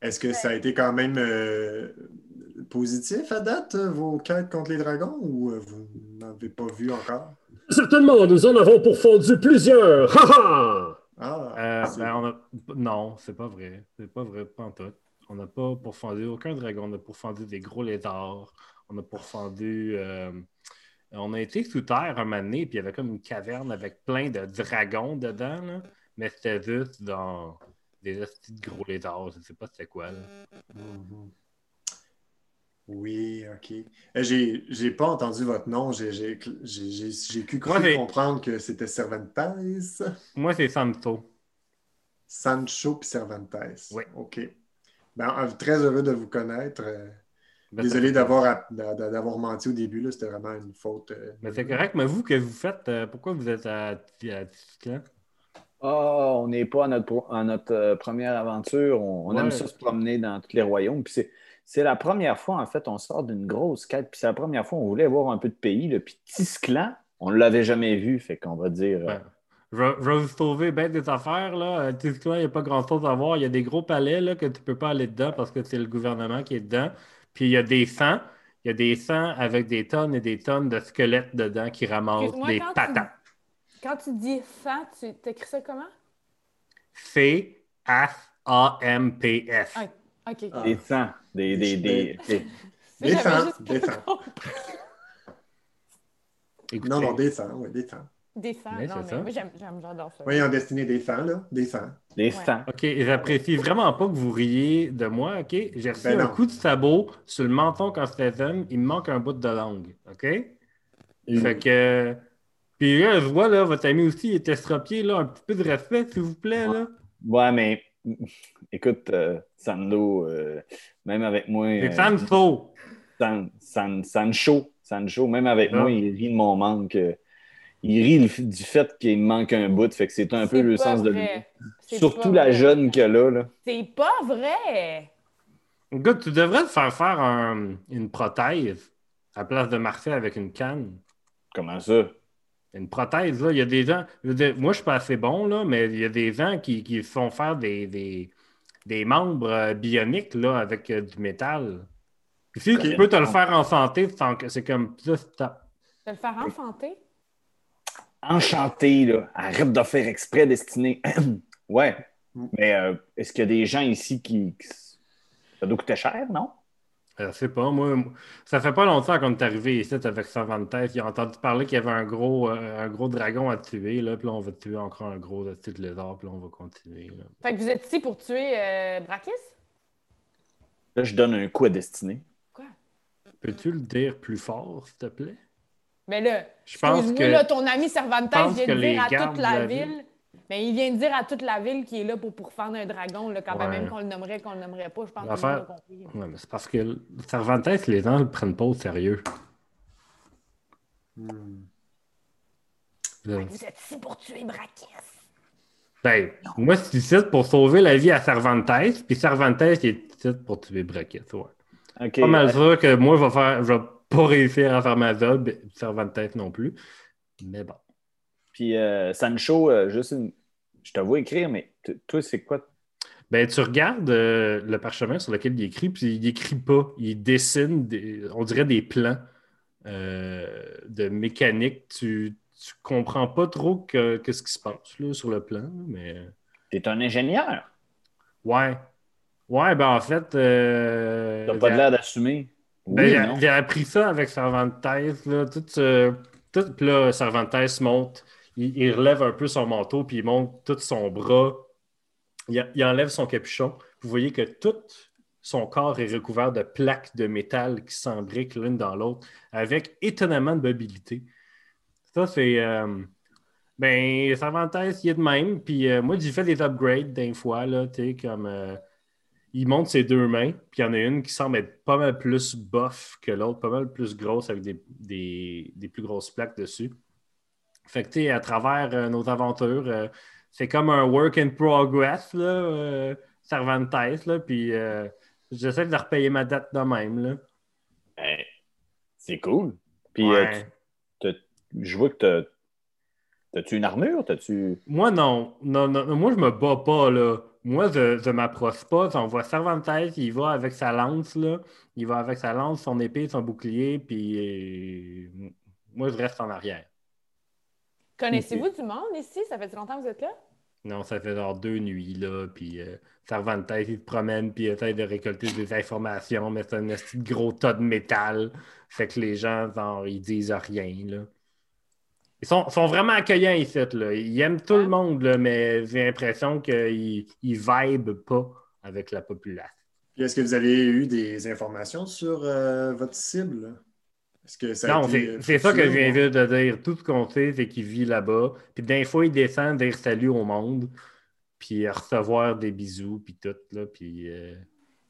Est-ce que ça a été quand même euh, positif à date, vos quêtes contre les dragons, ou euh, vous n'avez pas vu encore? Certainement, nous en avons pourfendu plusieurs. Ha! Ah, Euh, ben, on a- Non, c'est pas vrai. C'est pas vrai, pas en tout. On n'a pas pourfendu aucun dragon. On a pourfendu des gros lézards. On a pourfendu. euh, On a été sous terre un moment donné, puis il y avait comme une caverne avec plein de dragons dedans. là. Mais c'était juste dans des hosties de gros lézards. Je sais pas c'était quoi. là. Mhm. Oui, OK. Euh, J'ai j'ai pas entendu votre nom. J'ai j'ai- j'ai- cru Moi, comprendre que c'était Cervantes. Moi, c'est Santo. Sancho puis Cervantes. Oui. OK. Ben, très heureux de vous connaître. Euh, Ben, Désolé d'avoir d'avoir menti au début. là. C'était vraiment une faute. euh, Mais c'est correct. Mais vous, que vous faites, euh, pourquoi vous êtes à, à? Ah, on n'est pas à notre, pro- à notre euh, première aventure. On, on aime ça se promener dans tous les royaumes. Puis c'est, c'est la première fois, en fait, on sort d'une grosse quête. Puis c'est la première fois on voulait voir un peu de pays. Là. Puis Tisclan, on ne l'avait jamais vu. Fait qu'on va dire. euh, Ouais. Je vais, je vais vous sauver bien des affaires. Là. À Tisclan, il n'y a pas grand-chose à voir. Il y a des gros palais là, que tu ne peux pas aller dedans parce que c'est le gouvernement qui est dedans. Puis il y a des sangs. Il y a des sangs avec des tonnes et des tonnes de squelettes dedans qui ramassent des tu- patates. Quand tu dis fan, tu t'écris ça comment? C-F-A-M-P-S. Ah, OK. ok. Ah. Des sangs. Des, des, des, des-. <laughs> Écoutez, Non, non, des fans, oui, des fans. Des fans. Mais non, mais ça. moi, j'aime, j'aime, j'adore ça. Oui, en destinée des fans, là. Des fans. des Ouais. sangs. OK, j'apprécie vraiment pas que vous riez de moi, OK? J'ai reçu Ben un non. coup de sabot sur le menton quand j'étais jeune. Il me manque un bout de langue, OK? Fait que... Puis là, je vois, là, votre ami aussi, il est estropié, là. Un petit peu de respect, s'il vous plaît, là. Ouais, mais <laughs> écoute, euh, Sando, euh, même avec moi. C'est euh, Sanso. San, San- Sancho, Sancho, même avec Ah. moi, il rit de mon manque. euh, Il rit le- du fait qu'il me manque un bout. Fait que c'est un peu le pas sens de lui. Surtout la vrai. jeune qu'elle a, là. C'est pas vrai! Écoute, tu devrais te faire faire un- une prothèse à la place de marcher avec une canne. Comment ça? Une prothèse, là, il y a des gens. je veux dire, moi, je suis pas assez bon, là, mais il y a des gens qui, qui font faire des, des, des membres euh, bioniques là, avec euh, du métal. Puis si tu peux te le faire en santé, sans que- c'est comme ça. De le faire enfanter? Enchanté, là. Arrête de faire exprès, destiné. <clears throat> ouais. Mais euh, est-ce qu'il y a des gens ici qui- Ça doit coûter cher, non? Je sais pas, moi, ça fait pas longtemps qu'on est arrivé ici avec Cervantes. Il a entendu parler qu'il y avait un gros, euh, un gros dragon à tuer, là, puis là, on va tuer encore un gros petit lézard, puis là, on va continuer. là. Fait que vous êtes ici pour tuer euh, Brakis? Là, je donne un coup à destinée. Quoi? Peux-tu le dire plus fort, s'il te plaît? Mais là, Je pense que- là, ton ami Cervantes pense vient que de dire à toute la la ville. ville- Mais il vient de dire à toute la ville qu'il est là pour pourfendre un dragon, là, quand Ouais. même qu'on le nommerait, qu'on le nommerait pas. Je pense que L'affaire-. Ouais, mais c'est parce que Cervantes, les gens ne le prennent pas au sérieux. Hmm. Vous êtes ici pour tuer Brakis. Ben, moi, je suis ici pour sauver la vie à Cervantes, puis Cervantes est ici pour tuer. Ouais. OK. Pas mal sûr que moi, je vais, faire, je vais pas réussir à faire ma job, Cervantes non plus. Mais bon. Puis euh, Sancho, euh, juste une... Je te vois écrire, mais toi, c'est quoi? Ben, tu regardes euh, le parchemin sur lequel il écrit, puis il écrit pas. Il dessine, des- on dirait des plans euh, de mécanique. Tu, tu comprends pas trop que, que ce qui se passe là, sur le plan, mais. T'es un ingénieur. Ouais. Ouais, ben en fait. euh, T'as pas de l'air d'assumer. ben, Oui, j'ai- appris ça avec Cervantes. Là, tout, puis là, Cervantes monte, il, relève un peu son manteau, puis il monte tout son bras. Il, enlève son capuchon. Vous voyez que tout son corps est recouvert de plaques de métal qui s'embriquent l'une dans l'autre avec étonnamment de mobilité. Ça, c'est. euh, ben, Cervantes, il est de même. Puis euh, moi, j'ai fait des upgrades d'un fois, là, tu comme. euh, il monte ses deux mains, puis il y en a une qui semble être pas mal plus buff que l'autre, pas mal plus grosse avec des- des plus grosses plaques dessus. Fait que, tu sais, à travers euh, nos aventures, euh, c'est comme un work in progress, là, euh, Cervantes, là, puis J'essaie de repayer ma dette de même, là. Ben, c'est cool. Puis, Ouais. tu- je vois que t'as. T'as-tu une armure? T'as-tu? Moi, non. Non, non. Moi, je me bats pas, là. Moi, je, je m'approche pas. On voit Cervantes, il va avec sa lance, là. Il va avec sa lance, son épée, son bouclier, puis moi, je reste en arrière. Connaissez-vous du monde ici? Ça fait longtemps que vous êtes là? Non, ça fait genre deux nuits, là, puis euh, Cervantes, il se promène, puis il essaie de récolter des informations, mais c'est un de gros tas de métal. Fait que les gens, genre, ils disent rien, là. Ils sont, sont vraiment accueillants ici, là. Ils aiment tout le monde, là, mais j'ai l'impression qu'ils ils vibent pas avec la population. Puis Est-ce que vous avez eu des informations sur euh, votre cible? Est-ce que ça a Non, été, c'est euh, c'est ça que je viens de dire. Tout ce qu'on sait, c'est qu'il vit là-bas. Puis d'un fois, il descend dire salut au monde, puis recevoir des bisous, puis tout, là, puis... euh,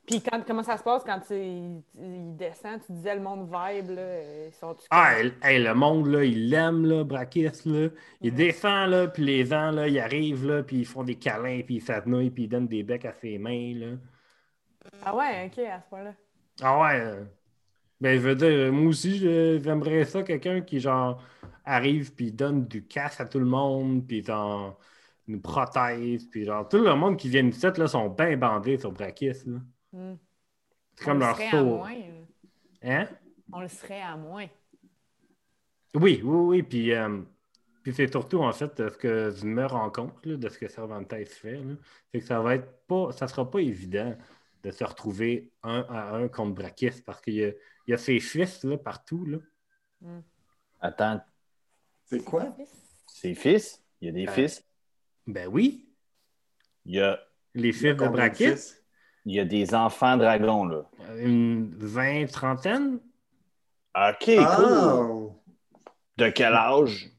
Puis quand, comment ça se passe quand tu, il, il descend? Tu disais le monde vibe, là. euh, Ils sont Ah, hey, hey, le monde, là, il l'aime, là, Brakis, là. Il descend, là, puis les gens, là, ils arrivent, là, puis ils font des câlins, puis ils s'agenouillent, puis ils donnent des becs à ses mains, là. Ah ouais, ok, à ce point-là. Ah ouais. Euh, Ben, je veux dire, moi aussi, j'aimerais ça, quelqu'un qui, genre, arrive, puis donne du cash à tout le monde, puis, genre, nous protège, puis, genre, tout le monde qui vient ici, là, sont bien bandés sur Brakis, là. Hmm. C'est comme On le leur serait à tour. moins. euh, Hein? On le serait à moins. Oui, oui, oui. Puis, euh, puis c'est surtout, en fait, de ce que je me rends compte là, de ce que Cervantes fait. là, C'est que ça va être pas, ça sera pas évident de se retrouver un à un contre Brakis parce qu'il y a, il y a ses fils là, partout. Là. Attends, C'est quoi? ses fils? Il y a des Euh, fils? Ben oui, Il y a, les fils de il y a des enfants dragons, là. une vingt, trentaine? OK, cool. Oh! De quel âge?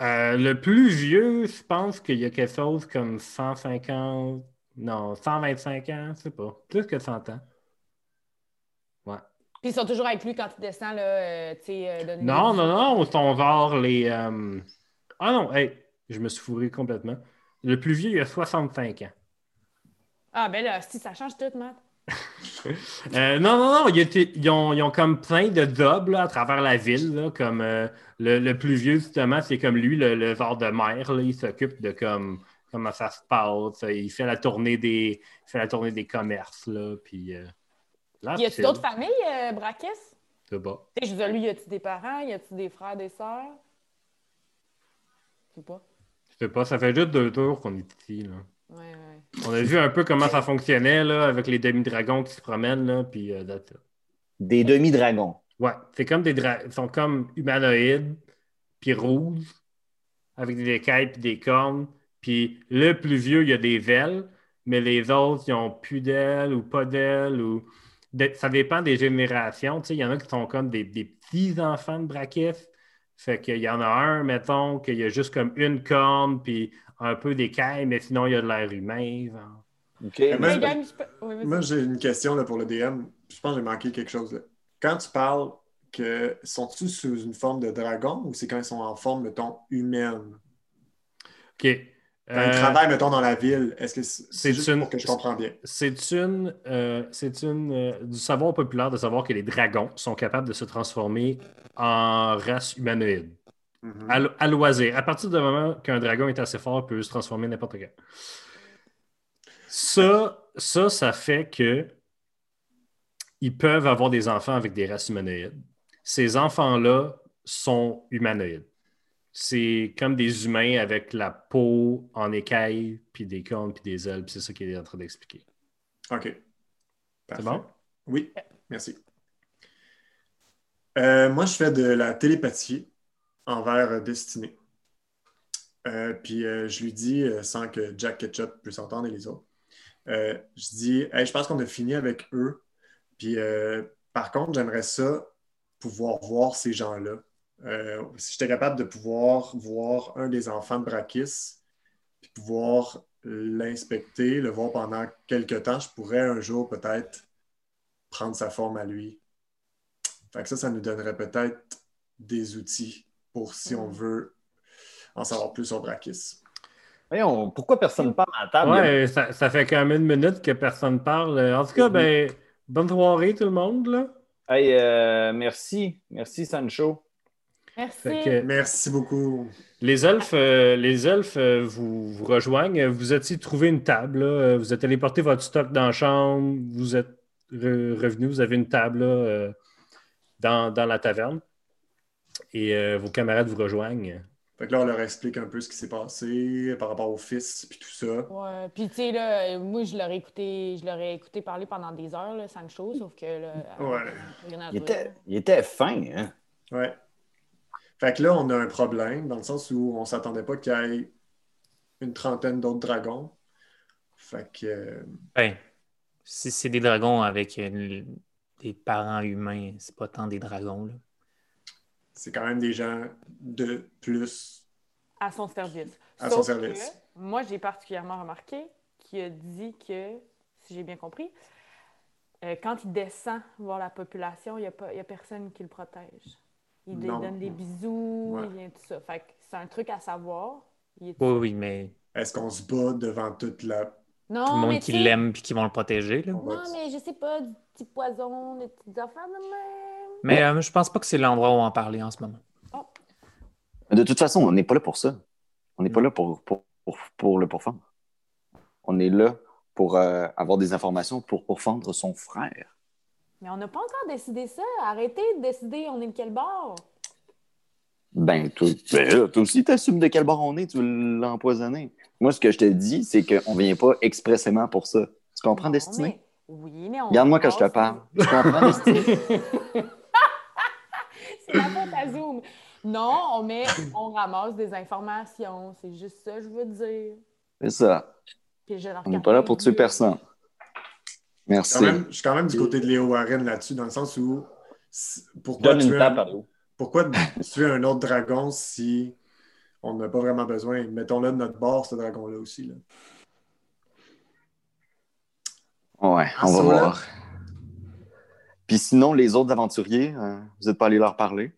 Euh, le plus vieux, je pense qu'il y a quelque chose comme 150, non, 125 ans, je sais pas, plus que 100 ans. Puis ils sont toujours avec lui quand il descend, là, euh, tu sais, euh, Non, non, non, sont genre les. euh, Ah non, hey, je me suis fourré complètement. Le plus vieux, il a 65 ans. Ah, ben là, si ça change tout, Matt. <laughs> Non, non, non, ils, ont, ils ont comme plein de là, à travers la ville. là, comme le, le plus vieux, justement, c'est comme lui, le, le genre de maire. là, il s'occupe de comme comment ça se passe. Il fait la tournée des, il fait la tournée des commerces. Là, puis, là, Y a-tu d'autres familles, euh, Brakis? c'est sais, je veux dire, lui, y a-tu des parents? Y a-tu des frères, des sœurs? Je sais pas. Je sais pas, ça fait juste deux tours qu'on est ici. Là. Ouais, ouais. On a vu un peu comment ça fonctionnait là, avec les demi-dragons qui se promènent. Là, puis, euh. Des demi-dragons. Ouais, c'est comme des dragons. Ils sont comme humanoïdes, puis rouges, avec des écailles puis des cornes. Puis le plus vieux, il y a des ailes, mais les autres, ils ont plus d'ailes ou pas d'ailes. Ou... Ça dépend des générations. Tu sais, il y en a qui sont comme des, des petits enfants de Brakis. Fait qu'il y en a un, mettons, qu'il y a juste comme une corne, puis un peu d'écailles, mais sinon, il y a de l'air humain. genre. OK. Mais moi, Hey, je- gang, je peux- oui, vas-y. Moi, j'ai une question là, pour le DM. Je pense que j'ai manqué quelque chose. Là. Quand tu parles que sont-ils sous une forme de dragon ou c'est quand ils sont en forme, mettons, humaine? OK. Quand Euh, mettons, dans la ville, est-ce que c'est juste une- pour que je comprends bien? C'est une, euh, c'est une euh, du savoir populaire de savoir que les dragons sont capables de se transformer en race humanoïde Mhm. à, à loisir. À partir du moment qu'un dragon est assez fort, il peut se transformer n'importe quand. Ça, ça, ça fait que ils peuvent avoir des enfants avec des races humanoïdes. Ces enfants-là sont humanoïdes. C'est comme des humains avec la peau en écaille, puis des cornes, puis des ailes, puis c'est ça qu'il est en train d'expliquer. OK. C'est bon? Oui, merci. Euh, moi, je fais de la télépathie envers euh, Destiné. Euh, puis euh, je lui dis, sans que Jack Ketchup puisse entendre et les autres, je dis, Hey, je pense qu'on a fini avec eux. Puis par contre, j'aimerais ça pouvoir voir ces gens-là. Euh, si j'étais capable de pouvoir voir un des enfants de Brakis, puis pouvoir l'inspecter, le voir pendant quelques temps, je pourrais un jour peut-être prendre sa forme à lui. Fait que ça, ça nous donnerait peut-être des outils pour si on Mm. veut en savoir plus sur Brakis. Voyons, pourquoi personne ne parle à la table? Ouais, ça, ça fait quand même une minute que personne parle. En tout cas, ben, bonne soirée tout le monde. Là. Hey, euh, merci. Merci, Sancho. Merci. Que- Merci beaucoup. Les elfes, euh, les elfes euh, vous, vous rejoignent. Vous étiez trouvé une table. là. Vous êtes allé porter votre stock dans la chambre. Vous êtes re- revenu. Vous avez une table là, euh, dans, dans la taverne. Et euh, vos camarades vous rejoignent. Fait que là, on leur explique un peu ce qui s'est passé par rapport au fils puis tout ça. Ouais. Puis, tu sais, là, moi, je l'aurais écouté, je l'aurais écouté parler pendant des heures, là, Sancho, sauf que là. Ouais. Il était, il était fin, hein? Ouais. Fait que là, on a un problème dans le sens où on s'attendait pas qu'il y ait une trentaine d'autres dragons. Fait que. euh, Ben, si c'est des dragons avec des parents humains, c'est pas tant des dragons. Là. c'est quand même des gens de plus. À son service. À Sauf son service. que, moi, j'ai particulièrement remarqué qu'il a dit que, si j'ai bien compris, euh, quand il descend voir la population, il n'y a, pas- il y a personne qui le protège. Il lui Non. donne des bisous, Ouais. il vient tout ça. Fait que c'est un truc à savoir. Il est- Oui, oui, mais Est-ce qu'on se bat devant toute la. Non, tout le monde mais qui l'aime et qui vont le protéger. Là? Non, mais je sais pas, du petit poison, des petites affaires de même. Mais euh, je pense pas que c'est l'endroit où en parler en ce moment. De toute façon, on n'est pas là pour ça. On n'est pas là pour, pour, pour, pour le pourfendre. On est là pour euh, avoir des informations pour pourfendre son frère. Mais on n'a pas encore décidé ça. Arrêtez de décider, on est de quel bord. Ben, toi, ben toi aussi, t'assumes de quel bord on est, tu veux l'empoisonner. Moi, ce que je te dis, c'est qu'on vient pas expressément pour ça. Tu comprends, Non, Destinée? mais- Oui, mais on. Regarde-moi quand je te parle. Tu comprends, <laughs> Destinée? C'est la faute à Zoom. Non, on met, on ramasse des informations. C'est juste ça, que je veux dire. C'est ça. Puis je On n'est pas là pour tuer personne. Merci. Quand même- je suis quand même du côté de Léo Warren là-dessus, dans le sens où. Pourquoi Donne une tuer tape un- un autre dragon si on n'a pas vraiment besoin? Mettons-le de notre bord, ce dragon-là aussi. Là. Ouais, Ah, on va là. voir. Puis sinon, les autres aventuriers, euh, vous n'êtes pas allé leur parler?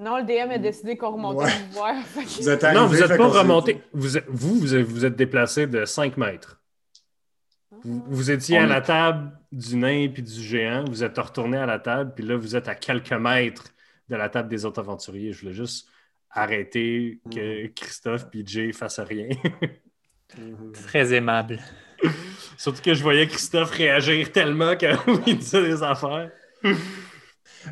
Non, le DM a décidé qu'on remontait Ouais. voir. Vous êtes non, vous n'êtes pas remonté. Vous, vous, vous êtes, vous êtes déplacé de 5 mètres. Vous, vous étiez On à est- la table du nain puis du géant. Vous êtes retourné à la table, puis là, vous êtes à quelques mètres de la table des autres aventuriers. Je voulais juste arrêter que Christophe puis Jay fassent rien. Mhm. <laughs> Très aimable. Surtout que je voyais Christophe réagir tellement quand <laughs> il disait des affaires.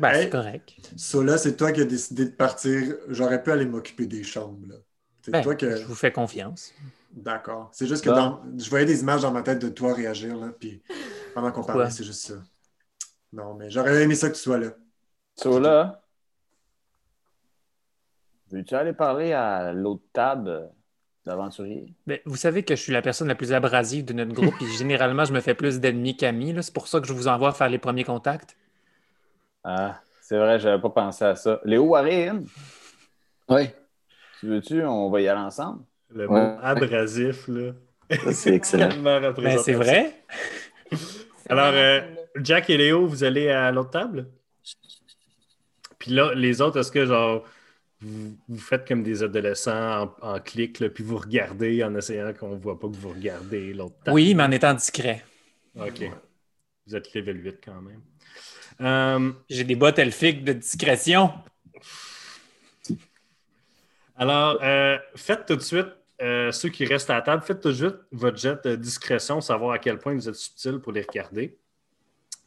Ben, Hey. c'est correct. So là, c'est toi qui as décidé de partir. J'aurais pu aller m'occuper des chambres. là. C'est Ben, toi que. Je vous fais confiance. D'accord. C'est juste que Bon. dans- je voyais des images dans ma tête de toi réagir, là, puis pendant qu'on parlait, c'est juste ça. Non, mais j'aurais aimé ça que tu sois là. So là, veux-tu aller parler à l'autre table d'aventurier? Ben, vous savez que je suis la personne la plus abrasive de notre groupe et <laughs> généralement, je me fais plus d'ennemis qu'amis. là. C'est pour ça que je vous envoie faire les premiers contacts. Ah, c'est vrai, j'avais pas pensé à ça. Léo Warren, Oui. tu veux-tu, on va y aller ensemble? Le Ouais. mot abrasif, là. C'est <laughs> excellent. Ben, c'est vrai. <laughs> Alors, euh. Jack et Léo, vous allez à l'autre table? Puis là, les autres, est-ce que genre vous, vous faites comme des adolescents en, en clic, là, puis vous regardez en essayant qu'on ne voit pas que vous regardez l'autre table? Oui, mais en étant discret. OK. Vous êtes level 8 quand même. Euh, J'ai des bottes elfiques de discrétion. alors, euh, faites tout de suite, euh, ceux qui restent à la table, faites tout de suite votre jet de discrétion, savoir à quel point vous êtes subtil pour les regarder.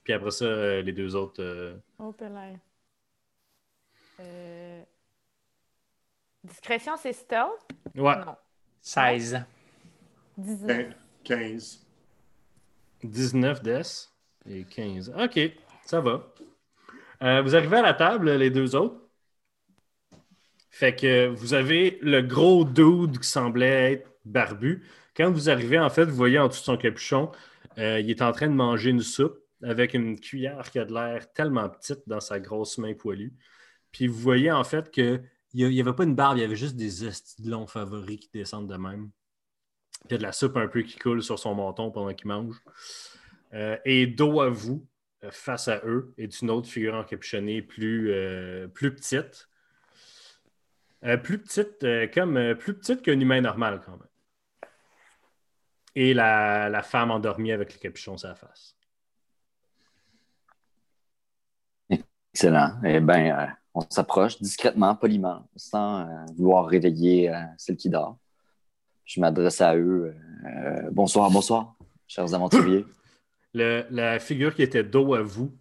Puis après ça, euh, les deux autres. euh, Oh. Euh... Discrétion, c'est stealth? Ouais, Non. 16. 19. Quin- 15. 19 des et 15. OK, ça va. Euh, vous arrivez à la table, les deux autres. Fait que vous avez le gros dude qui semblait être barbu. Quand vous arrivez, en fait, vous voyez en dessous de son capuchon, euh, il est en train de manger une soupe avec une cuillère qui a de l'air tellement petite dans sa grosse main poilue. Puis vous voyez en fait qu'il n'y avait pas une barbe, il y avait juste des estis de longs favoris qui descendent de même. Puis il y a de la soupe un peu qui coule sur son menton pendant qu'il mange. Euh, et dos à vous, euh, face à eux, est une autre figure encapuchonnée plus, plus petite. Euh, plus petite, euh, comme euh, plus petite qu'un humain normal quand même. Et la, la femme endormie avec le capuchon sur la face. Excellent. Eh bien, on s'approche discrètement, poliment, sans vouloir réveiller celle qui dort. Je m'adresse à eux. bonsoir, bonsoir, chers aventuriers. <laughs> Le- la figure qui était dos à vous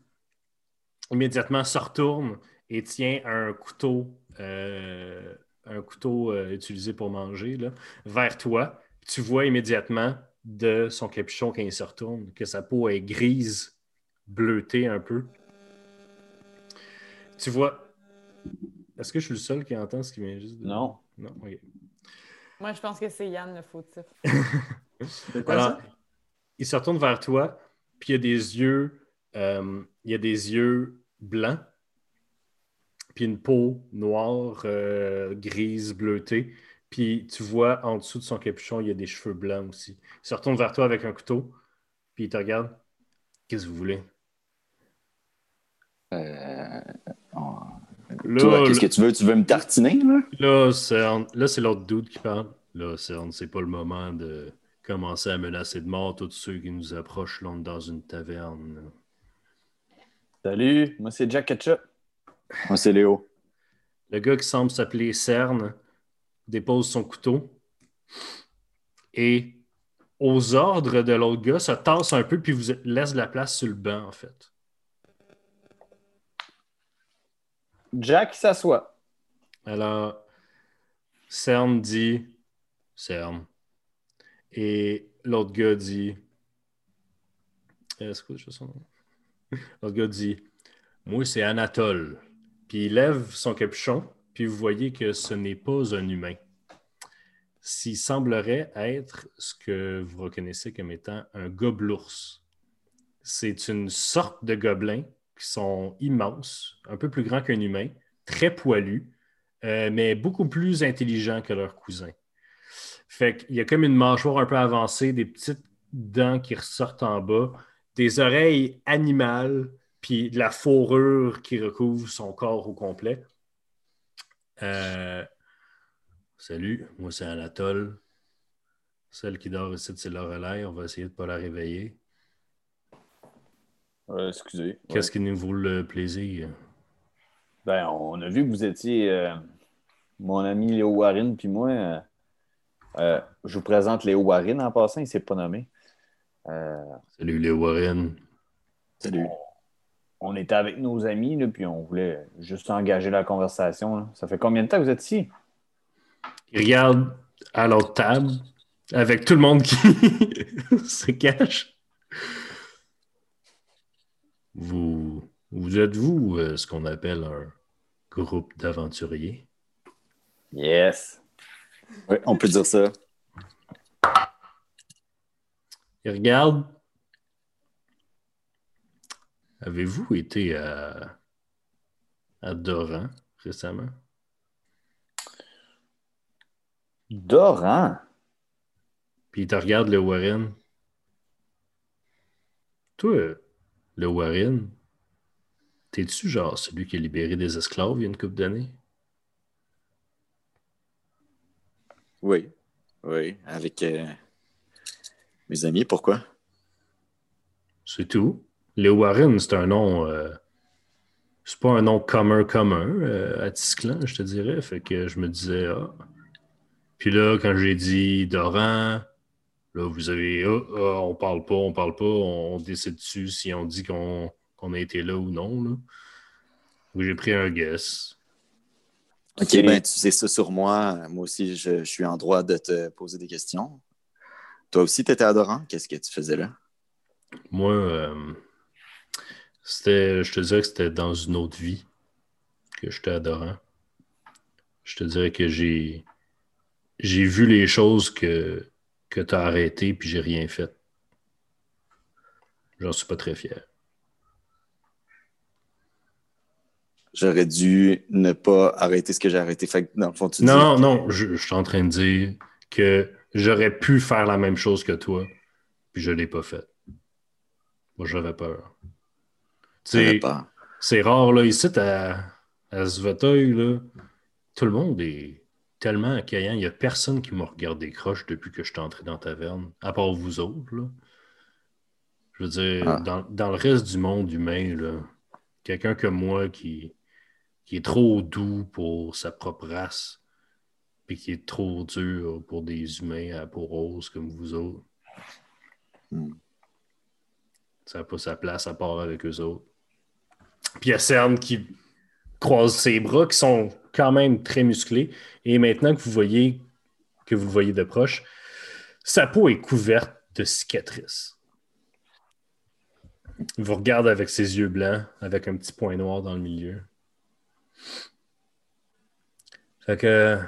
immédiatement se retourne et tient un couteau, euh, un couteau euh, utilisé pour manger là, vers toi. Tu vois immédiatement de son capuchon quand il se retourne que sa peau est grise, bleutée un peu. Tu vois. Est-ce que je suis le seul qui entend ce qui vient juste de. Non. Non, ok. Moi, je pense que c'est Yann le fautif. <laughs> Alors, il se retourne vers toi, puis il y a des yeux, euh, il y a des yeux blancs, puis une peau noire, euh, grise, bleutée. Puis tu vois en dessous de son capuchon, il y a des cheveux blancs aussi. Il se retourne vers toi avec un couteau, puis il te regarde. Qu'est-ce que vous voulez? Euh, on- Là, Toi, qu'est-ce que tu veux? Tu veux me tartiner, là? Là, c'est l'autre dude qui parle. Là, Cern, c'est pas le moment de commencer à menacer de mort tous ceux qui nous approchent là, dans une taverne. là. Salut, moi c'est Jack Ketchup. Moi, c'est Léo. Le gars qui semble s'appeler Cern dépose son couteau et, aux ordres de l'autre gars, se tasse un peu puis vous laisse de la place sur le banc, en fait. Jack s'assoit. Alors, Cern dit Cern. Et l'autre gars dit déjà son nom? L'autre gars dit Moi, c'est Anatole. Puis il lève son capuchon, puis vous voyez que ce n'est pas un humain. S'il semblerait être ce que vous reconnaissez comme étant un gobelours. C'est une sorte de gobelin qui sont immenses, un peu plus grands qu'un humain, très poilus, euh, mais beaucoup plus intelligents que leurs cousins. Fait qu'il y a comme une mâchoire un peu avancée, des petites dents qui ressortent en bas, des oreilles animales, puis de la fourrure qui recouvre son corps au complet. Euh, Salut, moi c'est Anatole. Celle qui dort ici, c'est Lorelai. On va essayer de ne pas la réveiller. Euh, excusez. Qu'est-ce qui nous vaut le plaisir? Ben, on a vu que vous étiez euh, mon ami Léo Warren, puis moi. euh, euh, je vous présente Léo Warren en passant, il s'est pas nommé. Euh, Salut les Warren. Salut. On était avec nos amis, là, puis on voulait juste engager la conversation. là. Ça fait combien de temps que vous êtes ici? Il regarde à l'autre table avec tout le monde qui <laughs> se cache. Vous, vous êtes-vous euh, ce qu'on appelle un groupe d'aventuriers? Yes. Oui, on peut dire ça. Il regarde. Avez-vous été à, à Doran récemment? Doran? Puis il te regarde, le Warren. Toi, le Warren, t'es-tu genre celui qui a libéré des esclaves il y a une couple d'années? Oui. Oui, avec euh, mes amis. Pourquoi? C'est tout. Le Warren, c'est un nom. euh, c'est pas un nom commun commun euh, à Tisclan, je te dirais. Fait que je me disais, ah. Puis là, quand j'ai dit Doran, là, vous avez, ah, ah, on parle pas, on parle pas, on décide dessus si on dit qu'on qu'on a été là ou non. Là? Donc, J'ai pris un guess. OK, Ok. ben tu sais ça sur moi. Moi aussi, je, je suis en droit de te poser des questions. Toi aussi, tu étais adorant. Qu'est-ce que tu faisais là? Moi, euh, c'était, je te dirais que c'était dans une autre vie que j'étais adorant. Je te dirais que j'ai, j'ai vu les choses que, que tu as arrêtées puis j'ai rien fait. J'en suis pas très fier. J'aurais dû ne pas arrêter ce que j'ai arrêté. Fait que, dans le fond, tu Non, dis... non, je, je suis en train de dire que j'aurais pu faire la même chose que toi, puis je l'ai pas fait. Moi, j'avais peur. Tu J'avais sais, pas. C'est rare, là, ici, à, à Svetoy, là. tout le monde est tellement accueillant. Il n'y a personne qui m'a regardé croche depuis que je suis entré dans la taverne, à part vous autres. Là. Je veux dire, Ah. dans, dans le reste du monde humain, là, quelqu'un comme moi qui, qui est trop doux pour sa propre race, puis qui est trop dur pour des humains à peau rose comme vous autres, Hmm. ça n'a pas sa place à part avec eux autres. Puis il y a Cern qui croise ses bras, qui sont quand même très musclés. Et maintenant que vous voyez, que vous le voyez de proche, sa peau est couverte de cicatrices. Il vous regarde avec ses yeux blancs, avec un petit point noir dans le milieu. Fait que.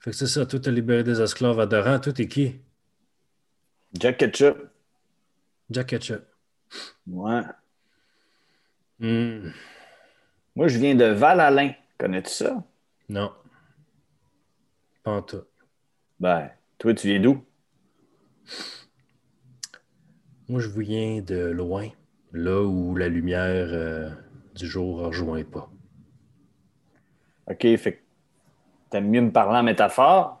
Fait que c'est ça, tout a libéré des esclaves adorants. Tout est qui? Jack Ketchup. Jack Ketchup. Ouais. Hmm, Moi, je viens de Val-Alain. Connais-tu ça? non. Pas en tout. Ben, toi, tu viens d'où? Moi, je viens de loin, là où la lumière euh, du jour ne rejoint pas. OK, fait que t'aimes mieux me parler en métaphore?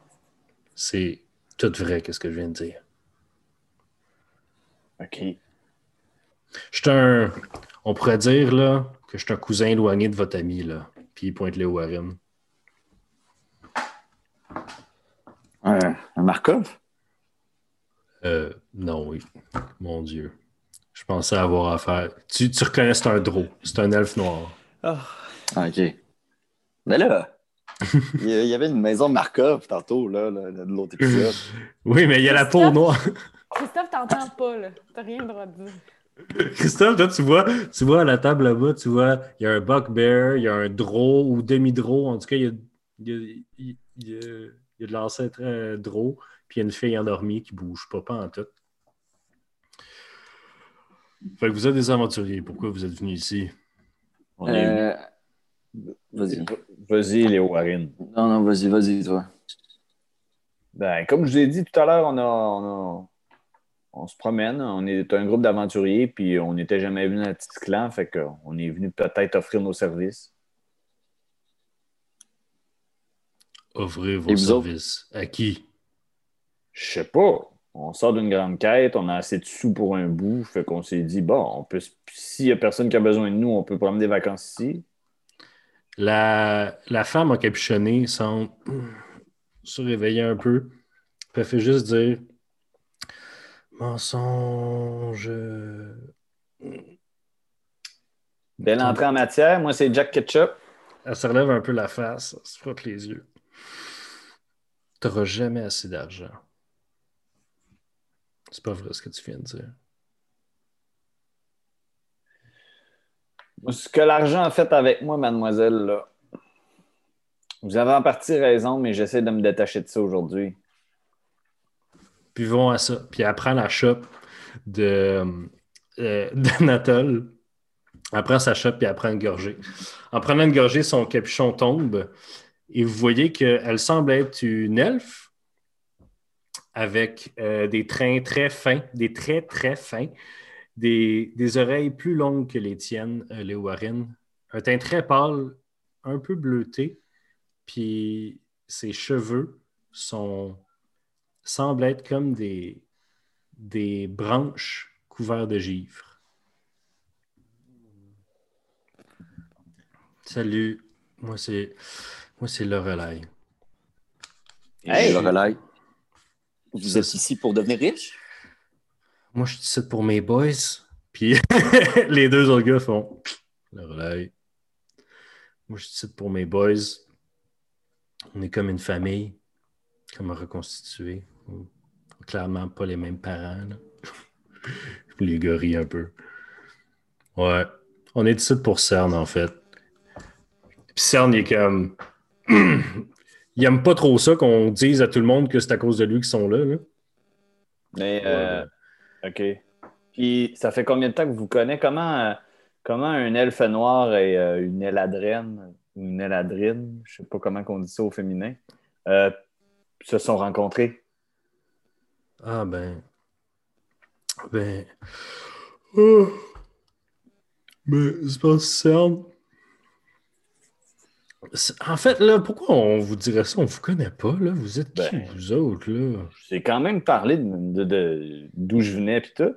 C'est tout vrai, qu'est-ce que je viens de dire. OK. Je suis un. On pourrait dire là, que je suis un cousin éloigné de votre ami, là. Puis il pointe les Warren. Un, un Markov? Euh, non, oui. Mon Dieu. Je pensais avoir affaire. Tu, tu reconnais, c'est un drôle. C'est un elfe noir. Ah, OK. Mais là, <laughs> il y a- il y avait une maison Markov tantôt, là, là, de l'autre épisode. Oui, mais il y a la peau noire. Christophe, t'entends pas, là. T'as rien le droit de dire. Christophe, toi, tu vois, tu vois à la table là-bas, tu vois, il y a un bugbear, il y a un draw ou demi-draw. En tout cas, il y a, il y a- il y a- il y a de l'ancêtre euh, draw, puis il y a une fille endormie qui bouge pas, pas en tout. Fait que vous êtes des aventuriers. Pourquoi vous êtes venus ici? Euh, Vas-y. Vas-y, Léo Warren. Non, non, vas-y, vas-y, toi. Ben, comme je vous ai dit tout à l'heure, on a, on a- on se promène, on est un groupe d'aventuriers, puis on n'était jamais venu à petit clan, fait qu'on est venu peut-être offrir nos services. Offrir vos services. À qui? Je sais pas. On sort d'une grande quête, on a assez de sous pour un bout, fait qu'on s'est dit, bon, on peut, s'il y a personne qui a besoin de nous, on peut prendre des vacances ici. La, la femme encapuchonnée semble <clears throat> se réveiller un peu. Elle fait juste dire Mensonge. Belle entrée en matière, moi c'est Jack Ketchup. Elle se relève un peu la face, elle se frotte les yeux. Tu n'auras jamais assez d'argent. C'est pas vrai ce que tu viens de dire. Ce que l'argent a fait avec moi, mademoiselle, là. Vous avez en partie raison, mais j'essaie de me détacher de ça aujourd'hui. Buvons à ça. Puis elle la chope de, euh, <laughs> d'Anatole. Elle sa chope puis elle prend une gorgée. En prenant une gorgée, son capuchon tombe et vous voyez qu'elle semble être une elfe avec euh, des trains très fins, des traits très fins, des, des oreilles plus longues que les tiennes, euh, les Warren, un teint très pâle, un peu bleuté, puis ses cheveux sont semblent être comme des, des branches couvertes de givre. Salut, moi c'est moi c'est Lorelai. Hey! Lorelai, vous êtes ici pour devenir riche? Moi je suis ici pour mes boys. Puis <laughs> les deux autres gars font Lorelai. Moi je suis ici pour mes boys. On est comme une famille, comme reconstituée. Clairement pas les mêmes parents. là. <laughs> les rient un peu. Ouais. On est ici pour Cern, en fait. Puis Cern, il est comme. <clears throat> il aime pas trop ça qu'on dise à tout le monde que c'est à cause de lui qu'ils sont là. là. Mais, euh, OK. Puis, ça fait combien de temps que vous connaissez? Comment, euh, comment un elfe noir et euh, une eladrine, ou une eladrine, je sais pas comment on dit ça au féminin, euh, se sont rencontrés? Ah ben. Ben. Oh. Ben, c'est pas. C'est- En fait, là, pourquoi on vous dirait ça? On vous connaît pas, là. Vous êtes qui, Ben. vous autres, là? J'ai quand même parlé de, d'où je venais puis tout.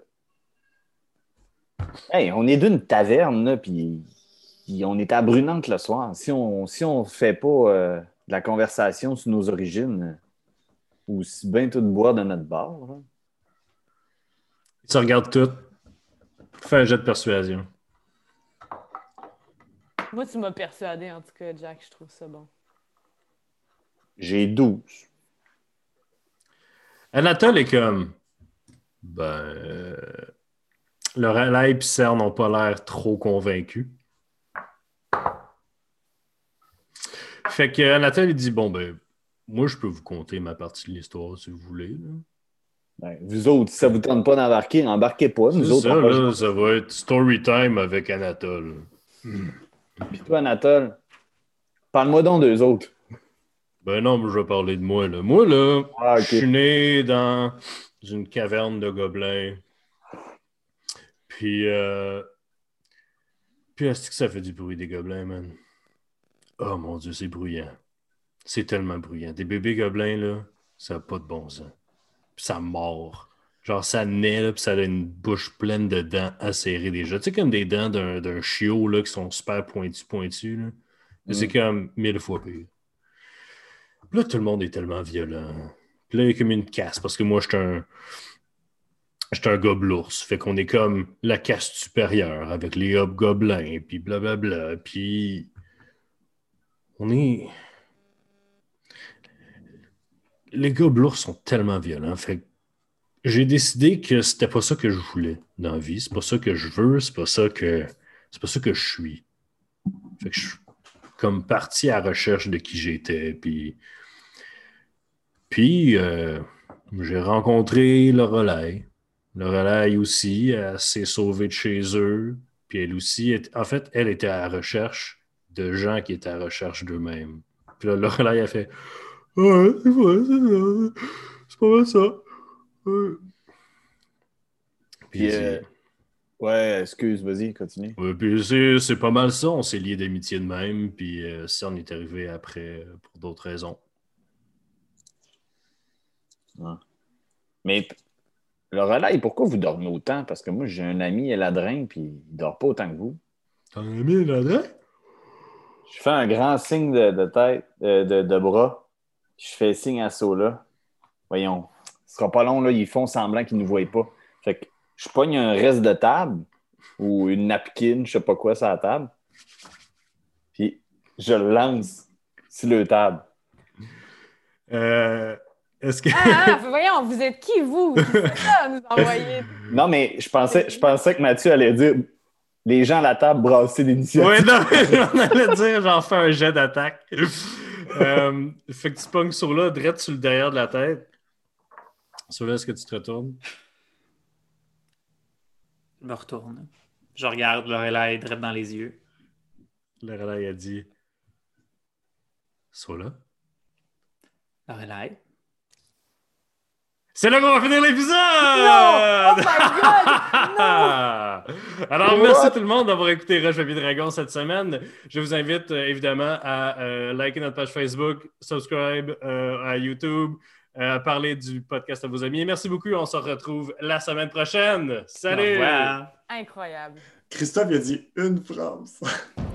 Hey, on est d'une taverne, là, puis puis on est à Brunante le soir. Si on si on fait pas euh, de la conversation sur nos origines, euh, ou si bien tout boire de notre bar, se regardent tout. Fais un jet de persuasion. Moi, tu m'as persuadé, en tout cas, Jack, je trouve ça bon. j'ai 12. Anatole est comme. Ben. euh, et Serre n'ont pas l'air trop convaincus. Fait que Anatole, il dit Bon, ben, moi, je peux vous conter ma partie de l'histoire si vous voulez. Ben, vous autres, si ça vous tente pas d'embarquer, embarquez pas. Nous C'est autres, ça, là, ça va être story time avec Anatole. Puis toi, Anatole, parle-moi donc d'eux autres. Ben non, mais je vais parler de moi, là. Moi, là, Ah, je suis né dans une caverne de gobelins. Puis, euh... Puis, est-ce que ça fait du bruit, des gobelins, man? Oh mon Dieu, c'est bruyant. C'est tellement bruyant. Des bébés gobelins, là, ça n'a pas de bon sens. Puis ça mord. Genre, ça naît, là, puis ça a une bouche pleine de dents acérées déjà. Tu sais, comme des dents d'un d'un chiot, là, qui sont super pointues, pointues, là. C'est comme mille fois pire. Puis là, tout le monde est tellement violent. Puis là, il y a comme une casse, parce que moi, je suis un... J'étais un gobelours. Fait qu'on est comme la caste supérieure avec les hobgoblins, puis blablabla. Puis on est. Les gobelours sont tellement violents. J'ai décidé que c'était pas ça que je voulais dans la vie. C'est pas ça que je veux. C'est pas ça que. C'est pas ça que je suis. Je suis comme parti à recherche de qui j'étais. Puis. Euh, j'ai rencontré Lorelai. Lorelai aussi, elle s'est sauvée de chez eux. Puis elle aussi, est- en fait, elle était à la recherche de gens qui étaient à recherche d'eux-mêmes. Puis là, Lorelai a fait Ouais, c'est vrai, c'est ça. C'est pas mal ça. Ouais. Puis, euh, Ouais, excuse, vas-y, continue. Ouais, puis c'est, c'est pas mal ça. On s'est liés d'amitié de même. Puis euh, ça, on est arrivé après euh, pour d'autres raisons. Mais le relais, pourquoi vous dormez autant? Parce que moi, j'ai un ami, Eladrin, puis il dort pas autant que vous. T'en as mis là-dedans? Je fais un grand signe de, de tête, euh, de, de bras. Je fais signe à Sola. Voyons, ce sera pas long, là, ils font semblant qu'ils ne nous voient pas. Fait que je pogne un reste de table ou une napkin, je sais pas quoi, sur la table. Puis je le lance sur le table. Euh, est-ce que. Ah, ah, voyons, vous êtes qui, vous? Qui ça, nous envoyer? Non, mais je pensais, je pensais que Mathieu allait dire les gens à la table brasser l'initiative. Ouais, non, <laughs> on allait dire, j'en fais un jet d'attaque. Euh, fait que tu pognes sur là, direct sur le derrière de la tête. Sur là, est-ce que tu te retournes? Je me retourne. Je regarde Lorelai direct dans les yeux. Le relais a dit Sur là. Lorelai. C'est là qu'on va finir l'épisode! Non! Oh my God! <laughs> Alors, What? merci tout le monde d'avoir écouté Rush Baby Dragon cette semaine. Je vous invite euh, évidemment à euh, liker notre page Facebook, subscribe euh, à YouTube, euh, à parler du podcast à vos amis. Merci beaucoup. On se retrouve la semaine prochaine. Salut! Incroyable. Christophe, il a dit une phrase. <laughs>